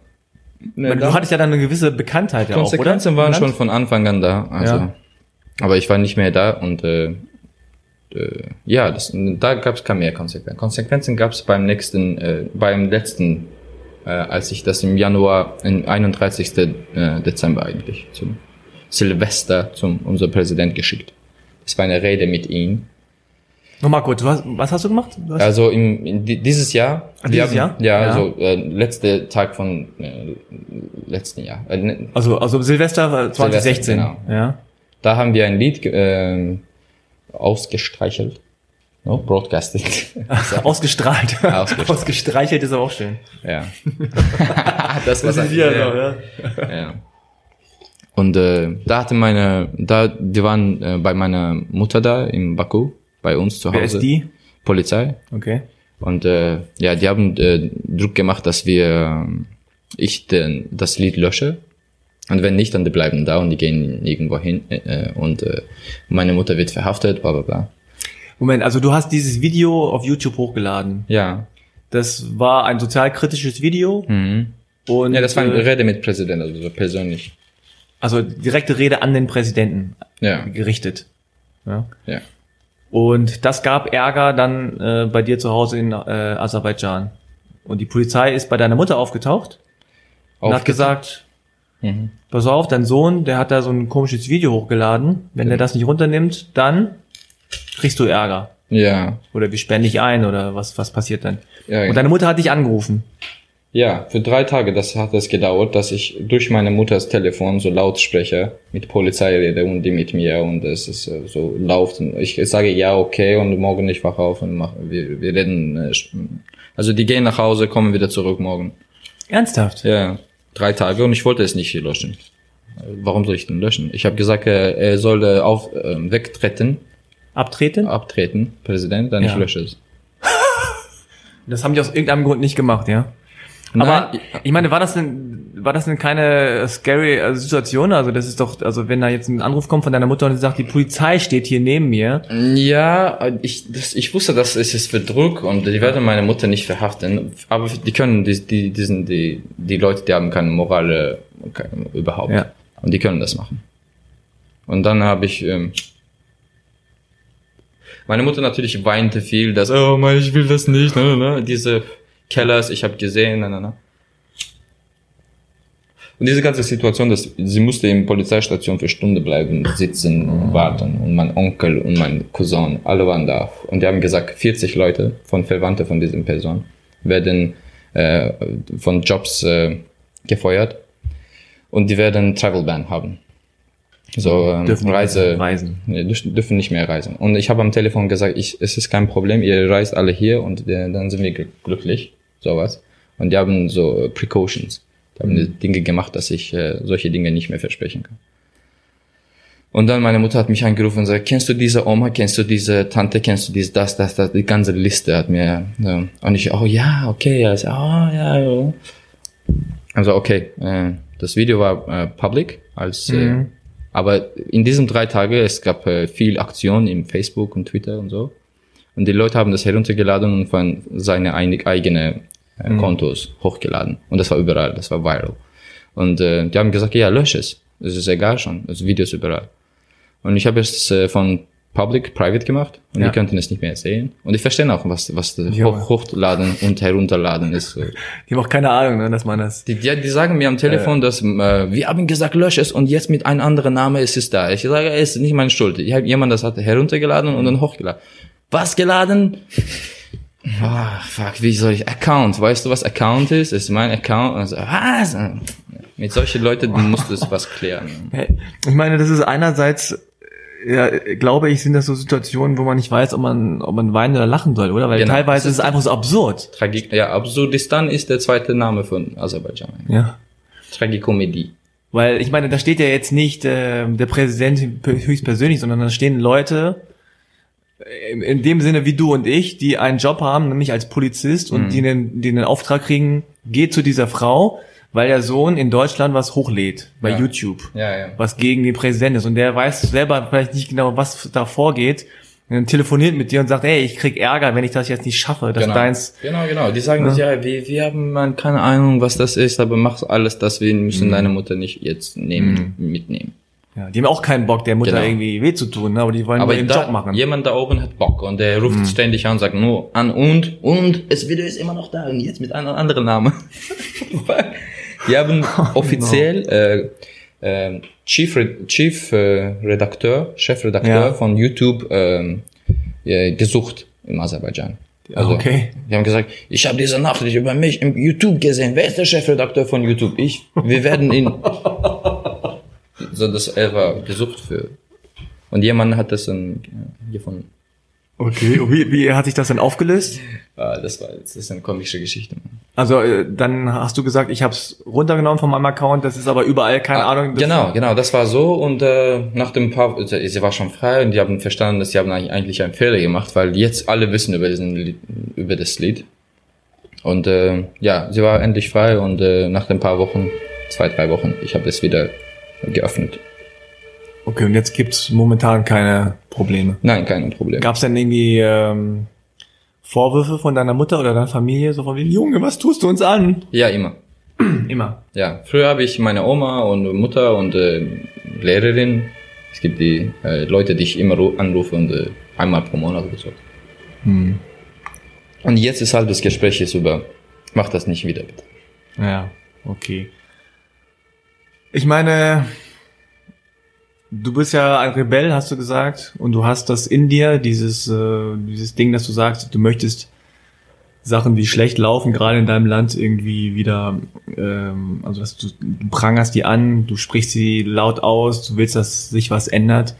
ne, du hattest ja dann eine gewisse Bekanntheit ja auch, oder? Konsequenzen waren schon von Anfang an da. Also, Ja. Aber ich war nicht mehr da und äh, äh, ja, das, da gab es keine mehr Konsequenzen. Konsequenzen gab es beim nächsten, äh, beim letzten, äh, als ich das im Januar, im 31. äh, Dezember eigentlich, zum Silvester zum unser Präsident geschickt. Das war eine Rede mit ihm. Nochmal kurz, was, was hast du gemacht? Du hast, Also im, in di- dieses Jahr. Ah, dieses Jahr? Ja, Ja. also äh, letzter Tag von äh, letzten Jahr. Äh, ne- also, also Silvester äh, 2016. genau. Ja. Da haben wir ein Lied ähm, ausgestreichelt. No, broadcasting. Ausgestrahlt. Ausgestrahlt. Ausgestreichelt ist aber auch schön. ja. das, Das ist hier so, ja. ja. Und äh, da hatte meine, da die waren äh, bei meiner Mutter da in Baku, bei uns zu Hause. Wer ist die? Polizei. Okay. Und äh, ja, die haben äh, Druck gemacht, dass wir ähm, ich den, das Lied lösche. Und wenn nicht, dann die bleiben da und die gehen irgendwo hin äh, und äh, meine Mutter wird verhaftet, bla bla bla. Moment, also du hast dieses Video auf YouTube hochgeladen. Ja. Das war ein sozialkritisches Video Mhm. und Ja, das war eine äh, Rede mit Präsident, also so persönlich. also direkte Rede an den Präsidenten Ja, gerichtet. Ja. ja. Und das gab Ärger dann äh, bei dir zu Hause in äh, Aserbaidschan. Und die Polizei ist bei deiner Mutter aufgetaucht und hat gesagt, Mhm. pass auf, dein Sohn, der hat da so ein komisches Video hochgeladen. Wenn der das nicht runternimmt, dann kriegst du Ärger. Ja, Oder wir sperren dich ein oder was, was passiert dann? ja, Und deine Mutter hat dich angerufen. Ja, für drei Tage, das hat es gedauert, dass ich durch meine Mutters Telefon so Lautsprecher mit Polizei rede und die mit mir und es ist äh, so läuft. Ich sage ja, okay und morgen ich wach auf und mach, wir, wir reden. Äh, also die gehen nach Hause, kommen wieder zurück morgen. Ernsthaft? Ja, drei Tage und ich wollte es nicht löschen. Warum soll ich denn löschen? Ich habe gesagt, er, er soll äh, auf, äh, wegtreten, Abtreten? abtreten, Präsident, dann ich Ja. lösche es. Das haben die aus irgendeinem Grund nicht gemacht, ja? Aber Nein, ich meine, war das denn, war das denn keine scary äh, Situation? Also das ist doch, also wenn da jetzt ein Anruf kommt von deiner Mutter und sie sagt, die Polizei steht hier neben mir. Ja, ich, das, ich wusste, dass es ist für Druck und die werden meine Mutter nicht verhaften. Aber die können, die, die, die sind die, die Leute, die haben keine Moral keine, überhaupt. Ja. Und die können das machen. Und dann habe ich, ähm, Meine Mutter natürlich weinte viel, dass, oh mein, ich will das nicht, ne, ne, diese Kellers, ich habe gesehen, ne, ne, ne. Und diese ganze Situation, dass sie musste in Polizeistation für Stunde bleiben, sitzen und warten. Und mein Onkel und mein Cousin, alle waren da. Und die haben gesagt, 40 Leute von Verwandten von diesen Personen werden äh, von Jobs äh, gefeuert und die werden Travel Ban haben. So ähm, Dürfen nicht Reise, mehr reisen. Nee, dürfen nicht mehr reisen. Und ich habe am Telefon gesagt, ich, es ist kein Problem, ihr reist alle hier und äh, dann sind wir gl- glücklich, sowas. Und die haben so äh, Precautions. Die haben die Dinge gemacht, dass ich äh, solche Dinge nicht mehr versprechen kann. Und dann meine Mutter hat mich angerufen und gesagt, kennst du diese Oma, kennst du diese Tante, kennst du dies, das, das, das, die ganze Liste hat mir, äh, und ich, oh ja, okay, also, oh ja, ja. Also okay, äh, das Video war äh, public, als, äh, aber in diesen drei Tagen, es gab äh, viel Aktion im Facebook und Twitter und so. Und die Leute haben das heruntergeladen und von seine eigene äh, Kontos hochgeladen. Und das war überall, das war viral. Und äh, die haben gesagt, ja, lösch es. Es ist egal schon, das Video ist überall. Und ich habe es äh, von Public, Private gemacht und Ja. die könnten es nicht mehr sehen. Und ich verstehe auch, was, was hoch, hochladen und herunterladen ist. Die haben auch keine Ahnung, ne, dass man das. Die, die, die sagen mir am Telefon, dass äh, wir haben gesagt, lösch es und jetzt mit einem anderen Name ist es da. Ich sage, es ist nicht meine Schuld. Ich habe jemand das hat heruntergeladen und dann hochgeladen. Was geladen? Ah, fuck, wie soll ich Account? Weißt du, was Account ist? Es ist mein Account. Also, was? Mit solchen Leuten musst du es was klären. Ich meine, das ist einerseits, ja, glaube ich, sind das so Situationen, wo man nicht weiß, ob man, ob man weinen oder lachen soll, oder? Weil Genau. teilweise ist es einfach so absurd. Tragik, ja, Absurdistan ist der zweite Name von Aserbaidschan. Ja. Tragikomödie. Weil ich meine, da steht ja jetzt nicht äh, der Präsident höchstpersönlich, sondern da stehen Leute in, dem Sinne wie du und ich, die einen Job haben, nämlich als Polizist und die, den, die den Auftrag kriegen, geht zu dieser Frau, weil der Sohn in Deutschland was hochlädt bei Ja. YouTube, Ja, ja. was gegen den Präsidenten ist und der weiß selber vielleicht nicht genau, was da vorgeht. Und dann telefoniert mit dir und sagt, ey, ich krieg Ärger, wenn ich das jetzt nicht schaffe, dass Genau. deins genau, genau. Die sagen, das, ja, wir, wir haben mal keine Ahnung, was das ist, aber mach alles, das wir müssen deine Mutter nicht jetzt nehmen, mitnehmen. Ja, die haben auch keinen Bock, der Mutter Genau. irgendwie weh zu tun, ne? aber die wollen Aber nur ihren Job machen. jemand da oben hat Bock und der ruft ständig an und sagt nur an und, und, das Video ist immer noch da und jetzt mit einem anderen Namen. Die haben offiziell äh, äh, Chief, Re Chief äh, Redakteur, Chefredakteur Ja. von YouTube ähm, äh, gesucht im Aserbaidschan. Also, okay. Die haben gesagt, ich habe diese Nachricht über mich im YouTube gesehen. Wer ist der Chefredakteur von YouTube? Ich. Wir werden ihn. so, das er war gesucht für. Und jemand hat das dann äh, gefunden. Okay, und wie, wie hat sich das denn aufgelöst? Ah, das war, das ist eine komische Geschichte. Also äh, dann hast du gesagt, ich habe es runtergenommen von meinem Account, das ist aber überall, keine Ahnung. das- Genau, genau, das war so und äh, nach dem paar, also, sie war schon frei und die haben verstanden, dass sie haben eigentlich- einen Fehler gemacht, weil jetzt alle wissen über diesen Lied, über das Lied. Und äh, ja, sie war endlich frei und äh, nach den paar Wochen, zwei, drei Wochen, ich habe das wieder geöffnet. Okay, und jetzt gibt's momentan keine Probleme. Nein, kein Problem. Gab's denn irgendwie ähm, Vorwürfe von deiner Mutter oder deiner Familie, so von wie, Junge, was tust du uns an? Ja, immer. Immer. Ja, früher habe ich meine Oma und Mutter und äh, Lehrerin. Es gibt die äh, Leute, die ich immer ru- anrufe und äh, einmal pro Monat oder so. Hm. Und jetzt ist halt das Gespräch ist über, mach das nicht wieder bitte. Ja, okay. Ich meine, du bist ja ein Rebell, hast du gesagt, und du hast das in dir, dieses, äh, dieses Ding, dass du sagst, du möchtest Sachen, die schlecht laufen, gerade in deinem Land irgendwie wieder, ähm, also dass du, du prangerst die an, du sprichst sie laut aus, du willst, dass sich was ändert.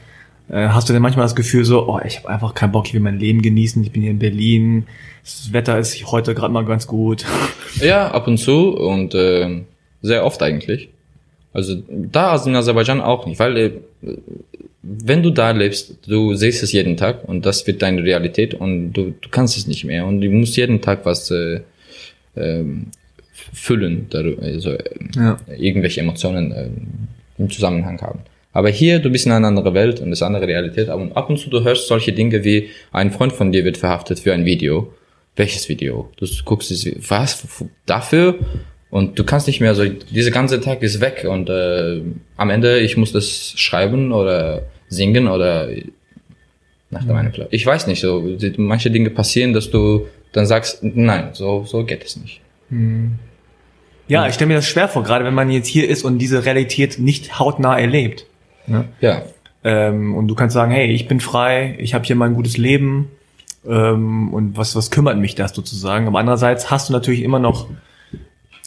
Äh, hast du denn manchmal das Gefühl so, oh, ich habe einfach keinen Bock, ich will mein Leben genießen, ich bin hier in Berlin, das Wetter ist heute gerade mal ganz gut. Ja, ab und zu und äh, sehr oft eigentlich. Also da also in Aserbaidschan auch nicht, weil äh, wenn du da lebst, du siehst es jeden Tag und das wird deine Realität und du, du kannst es nicht mehr und du musst jeden Tag was äh, ähm, füllen, also äh, Ja. irgendwelche Emotionen äh, im Zusammenhang haben. Aber hier, du bist in einer anderen Welt und es ist eine andere Realität. Aber ab und zu, du hörst solche Dinge wie, ein Freund von dir wird verhaftet für ein Video. Welches Video? Du guckst es, was? Dafür? Und du kannst nicht mehr so, dieser ganze Tag ist weg und äh, am Ende, ich muss das schreiben oder singen oder nach der Meinung. Ich weiß nicht, so manche Dinge passieren, dass du dann sagst, nein, so so geht es nicht. Ja, ich stelle mir das schwer vor, gerade wenn man jetzt hier ist und diese Realität nicht hautnah erlebt. Ja, Ähm, und du kannst sagen, hey, ich bin frei, ich habe hier mein gutes Leben ähm, und was, was kümmert mich das sozusagen. Aber andererseits hast du natürlich immer noch,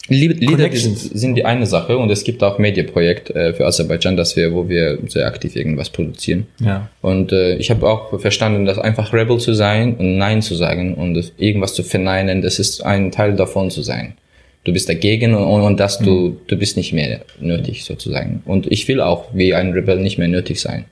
Lieder sind, die eine Sache und es gibt auch Mediaprojekt äh, für Aserbaidschan, dass wir, wo wir sehr aktiv irgendwas produzieren. ja, Und äh, ich habe auch verstanden, dass einfach Rebel zu sein und Nein zu sagen und irgendwas zu verneinen, das ist ein Teil davon zu sein. Du bist dagegen und, und, dass du, du bist nicht mehr nötig sozusagen. Und ich will auch wie ein Rebel nicht mehr nötig sein.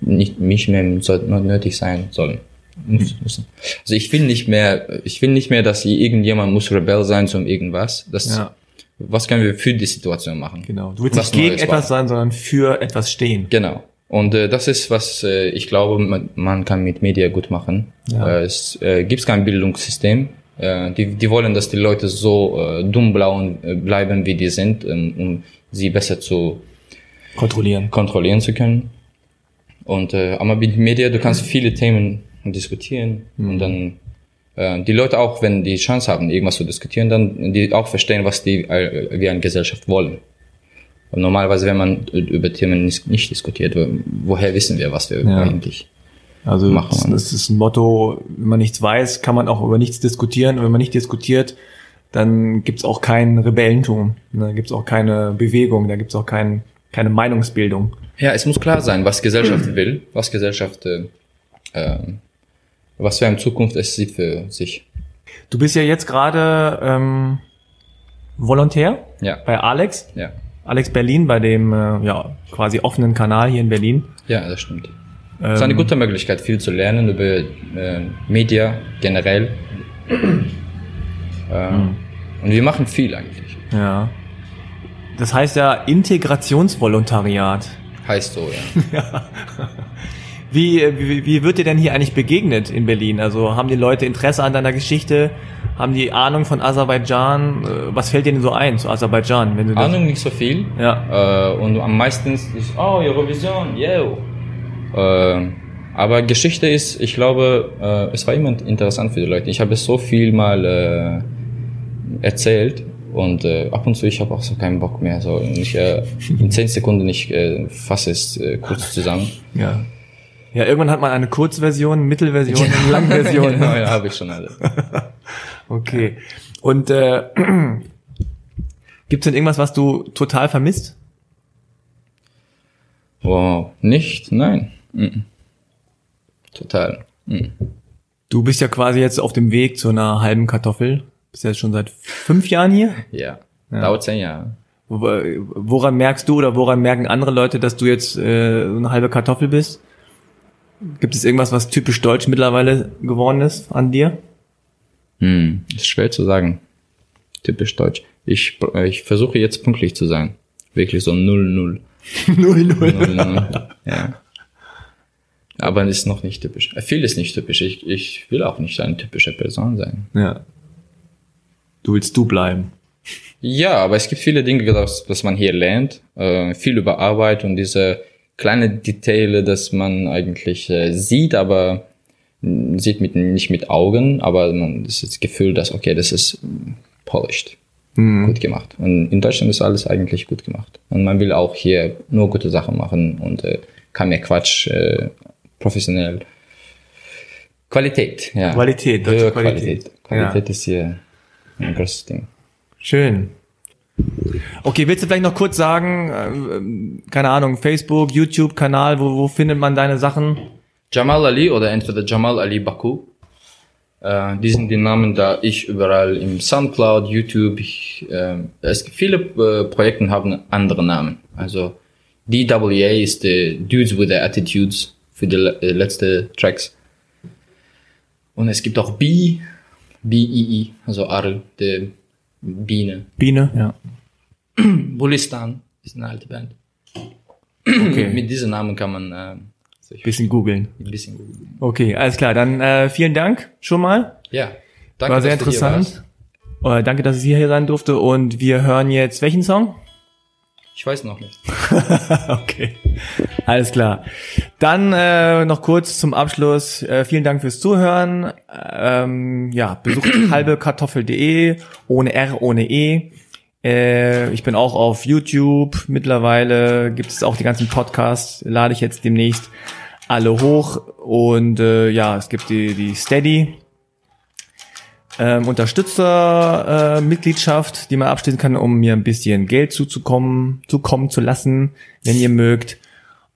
Nicht mich mehr nötig sein sollen. Müssen. Also ich will nicht mehr, ich will nicht mehr, dass irgendjemand muss Rebell sein zum irgendwas. Das, ja, Was können wir für die Situation machen? genau. Du willst Was nicht gegen etwas sein, sondern für etwas stehen. Genau. Und äh, das ist, was äh, ich glaube, man, man kann mit Media gut machen. Ja. Äh, es äh, gibt kein Bildungssystem. Äh, die, die wollen, dass die Leute so äh, dumm blauen, äh, bleiben, wie die sind, ähm, um sie besser zu Kontrollieren. kontrollieren zu können. Und äh, aber mit Media, du kannst viele Themen diskutieren und dann äh, die Leute auch, wenn die Chance haben, irgendwas zu diskutieren, dann die auch verstehen, was die äh, wir eine Gesellschaft wollen. Und normalerweise, wenn man über Themen nicht, nicht diskutiert, wo- woher wissen wir, was wir Ja. eigentlich? Also Machen das, ist ein Motto, wenn man nichts weiß, kann man auch über nichts diskutieren. Und wenn man nicht diskutiert, dann gibt's auch kein Rebellentum. Ne? Da gibt's auch keine Bewegung, da gibt's auch kein, keine Meinungsbildung. Ja, es muss klar sein, was Gesellschaft will, was Gesellschaft, äh, äh, was für eine Zukunft es sieht für sich. Du bist ja jetzt gerade ähm, Volontär Ja, bei Alex, ja, Alex Berlin, bei dem äh, ja quasi offenen Kanal hier in Berlin. ja, das stimmt. Es ist eine Ähm, gute Möglichkeit, viel zu lernen über äh, Media generell. äh, Und wir machen viel eigentlich. Ja. Das heißt ja Integrationsvolontariat. Heißt so, ja. Wie, wie, wie wird dir denn hier eigentlich begegnet in Berlin? Also haben die Leute Interesse an deiner Geschichte? Haben die Ahnung von Aserbaidschan? Äh, Was fällt dir denn so ein zu Aserbaidschan? Wenn du Ahnung nicht so viel. Ja. Äh, und am meisten ist, oh, Eurovision, yo. Äh, aber Geschichte ist, ich glaube, äh, es war immer interessant für die Leute. Ich habe es so viel mal äh, erzählt und äh, ab und zu ich habe auch so keinen Bock mehr. So ich, äh, in zehn Sekunden ich äh, fasse es äh, kurz zusammen. Ja. Ja, irgendwann hat man eine Kurzversion, Mittelversion und Langversion. genau, ja, habe ich schon alle. Okay. Und äh, gibt's denn irgendwas, was du total vermisst? Wow, nicht? Nein. Mhm. Total. Mhm. Du bist ja quasi jetzt auf dem Weg zu einer halben Kartoffel. Bist ja schon seit fünf Jahren hier. Ja. Ja. Dauert zehn Jahre. Wo- Woran merkst du oder woran merken andere Leute, dass du jetzt äh, eine halbe Kartoffel bist? Gibt es irgendwas, was typisch deutsch mittlerweile geworden ist an dir? Hm, ist schwer zu sagen. Typisch deutsch. Ich, äh, ich versuche jetzt pünktlich zu sein. Wirklich so 0-0. Null, null. 0-0. ja. Aber es ist noch nicht typisch. Äh, Viel ist nicht typisch. Ich, ich will auch nicht eine typische Person sein. Ja. Du willst du bleiben. Ja, aber es gibt viele Dinge, das, was man hier lernt. Äh, viel über Arbeit und diese kleine Details, dass man eigentlich äh, sieht, aber mh, sieht mit, nicht mit Augen, aber man das ist das Gefühl, dass, okay, das ist mh, polished. Gut gemacht. Und in Deutschland ist alles eigentlich gut gemacht. Und man will auch hier nur gute Sachen machen und äh, kann mehr Quatsch, äh, professionell. Qualität, ja. Qualität, deutsche Qualität. Qualität. Qualität ist hier ein großes Ding. Schön. Okay, willst du vielleicht noch kurz sagen, ähm, keine Ahnung, Facebook, YouTube-Kanal, wo, wo findet man deine Sachen? Jamal Ali oder entweder Jamal Ali Baku. Äh, die sind die Namen, da ich überall im Soundcloud, YouTube, ich, äh, es viele äh, Projekte haben andere Namen. Also DWA ist die Dudes with the Attitudes für die äh, letzte Tracks. Und es gibt auch B, B-I-I, also Arl, die Biene. Biene, ja. Bulistan ist eine alte Band. Okay. Mit diesem Namen kann man äh, sich Bisschen googeln. ein bisschen googeln. Okay, alles klar. Dann äh, vielen Dank schon mal. Ja, danke, War sehr dass du hier warst. interessant. Äh, danke, dass ich hier sein durfte. Und wir hören jetzt welchen Song? Ich weiß noch nicht. okay, alles klar. Dann äh, noch kurz zum Abschluss. Äh, vielen Dank fürs Zuhören. Ähm, ja, besucht halbekartoffel.de ohne R, ohne E. Äh, ich bin auch auf YouTube. Mittlerweile gibt es auch die ganzen Podcasts. Lade ich jetzt demnächst alle hoch. Und äh, ja, es gibt die, die Steady ähm, Unterstützer-Mitgliedschaft, äh, die man abschließen kann, um mir ein bisschen Geld zuzukommen, zukommen zu lassen, wenn ihr mögt.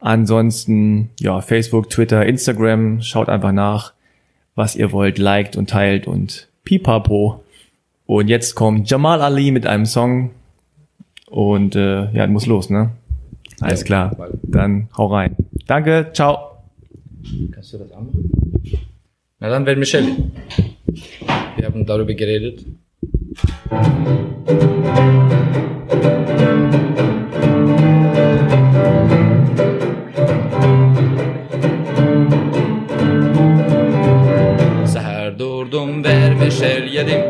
Ansonsten, ja, Facebook, Twitter, Instagram, schaut einfach nach, was ihr wollt, liked und teilt und pipapo. Und jetzt kommt Jamal Ali mit einem Song und äh, ja, muss los, ne? Alles klar. Dann hau rein. Danke, ciao. Kannst du das anmachen? Na dann werden Michelle. Wir haben darüber geredet. Seher durdum vermiş el yedim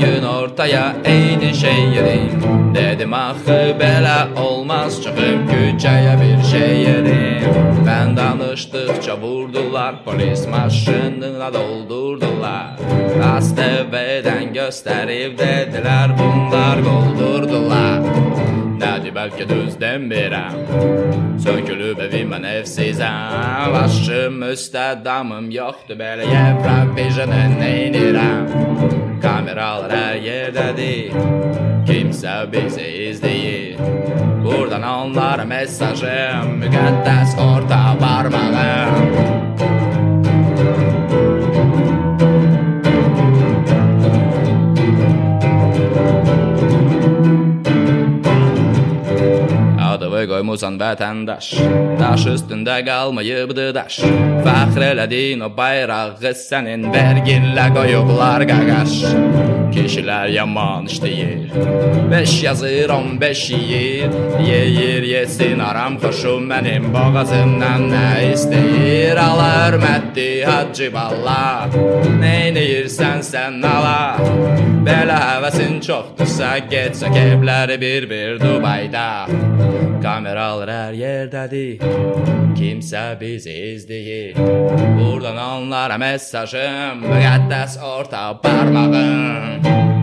Gün ortaya aynı şey yedim. Dedim ah bela olmaz çıkıp küçeye bir şey yedim. Ben danıştıkça vurdular Polis maşınına doldurdular. Astebeden gösterip dediler Bunlar rádi belki dőzdem rám. Szönkülőbe vimmen evszézám, vassöm ösztádamım yoktu bele jebra pézsenen néni rám. Kameralar her yerde değil, kimse bizi izleyir. Buradan onlara mesajım, mükaddes orta parmağım. Adımı koymusan vətəndaş Daş üstündə qalmayıbdı daş Fəxr elədin o bayrağı sənin Verginlə qoyublar qaqaş Kişilər yaman işləyir Beş yazır, on beş yeyir Yeyir, yesin aram xoşum mənim Boğazımdan nə istəyir Al hörmətli hacı balla Neynəyirsən sən ala Belə həvəsin çoxdursa Get səkəbləri bir-bir Dubayda Kameralar hər yerdədir Kimsə bizi izləyir Buradan onlara mesajım. Müqəddəs orta parmağım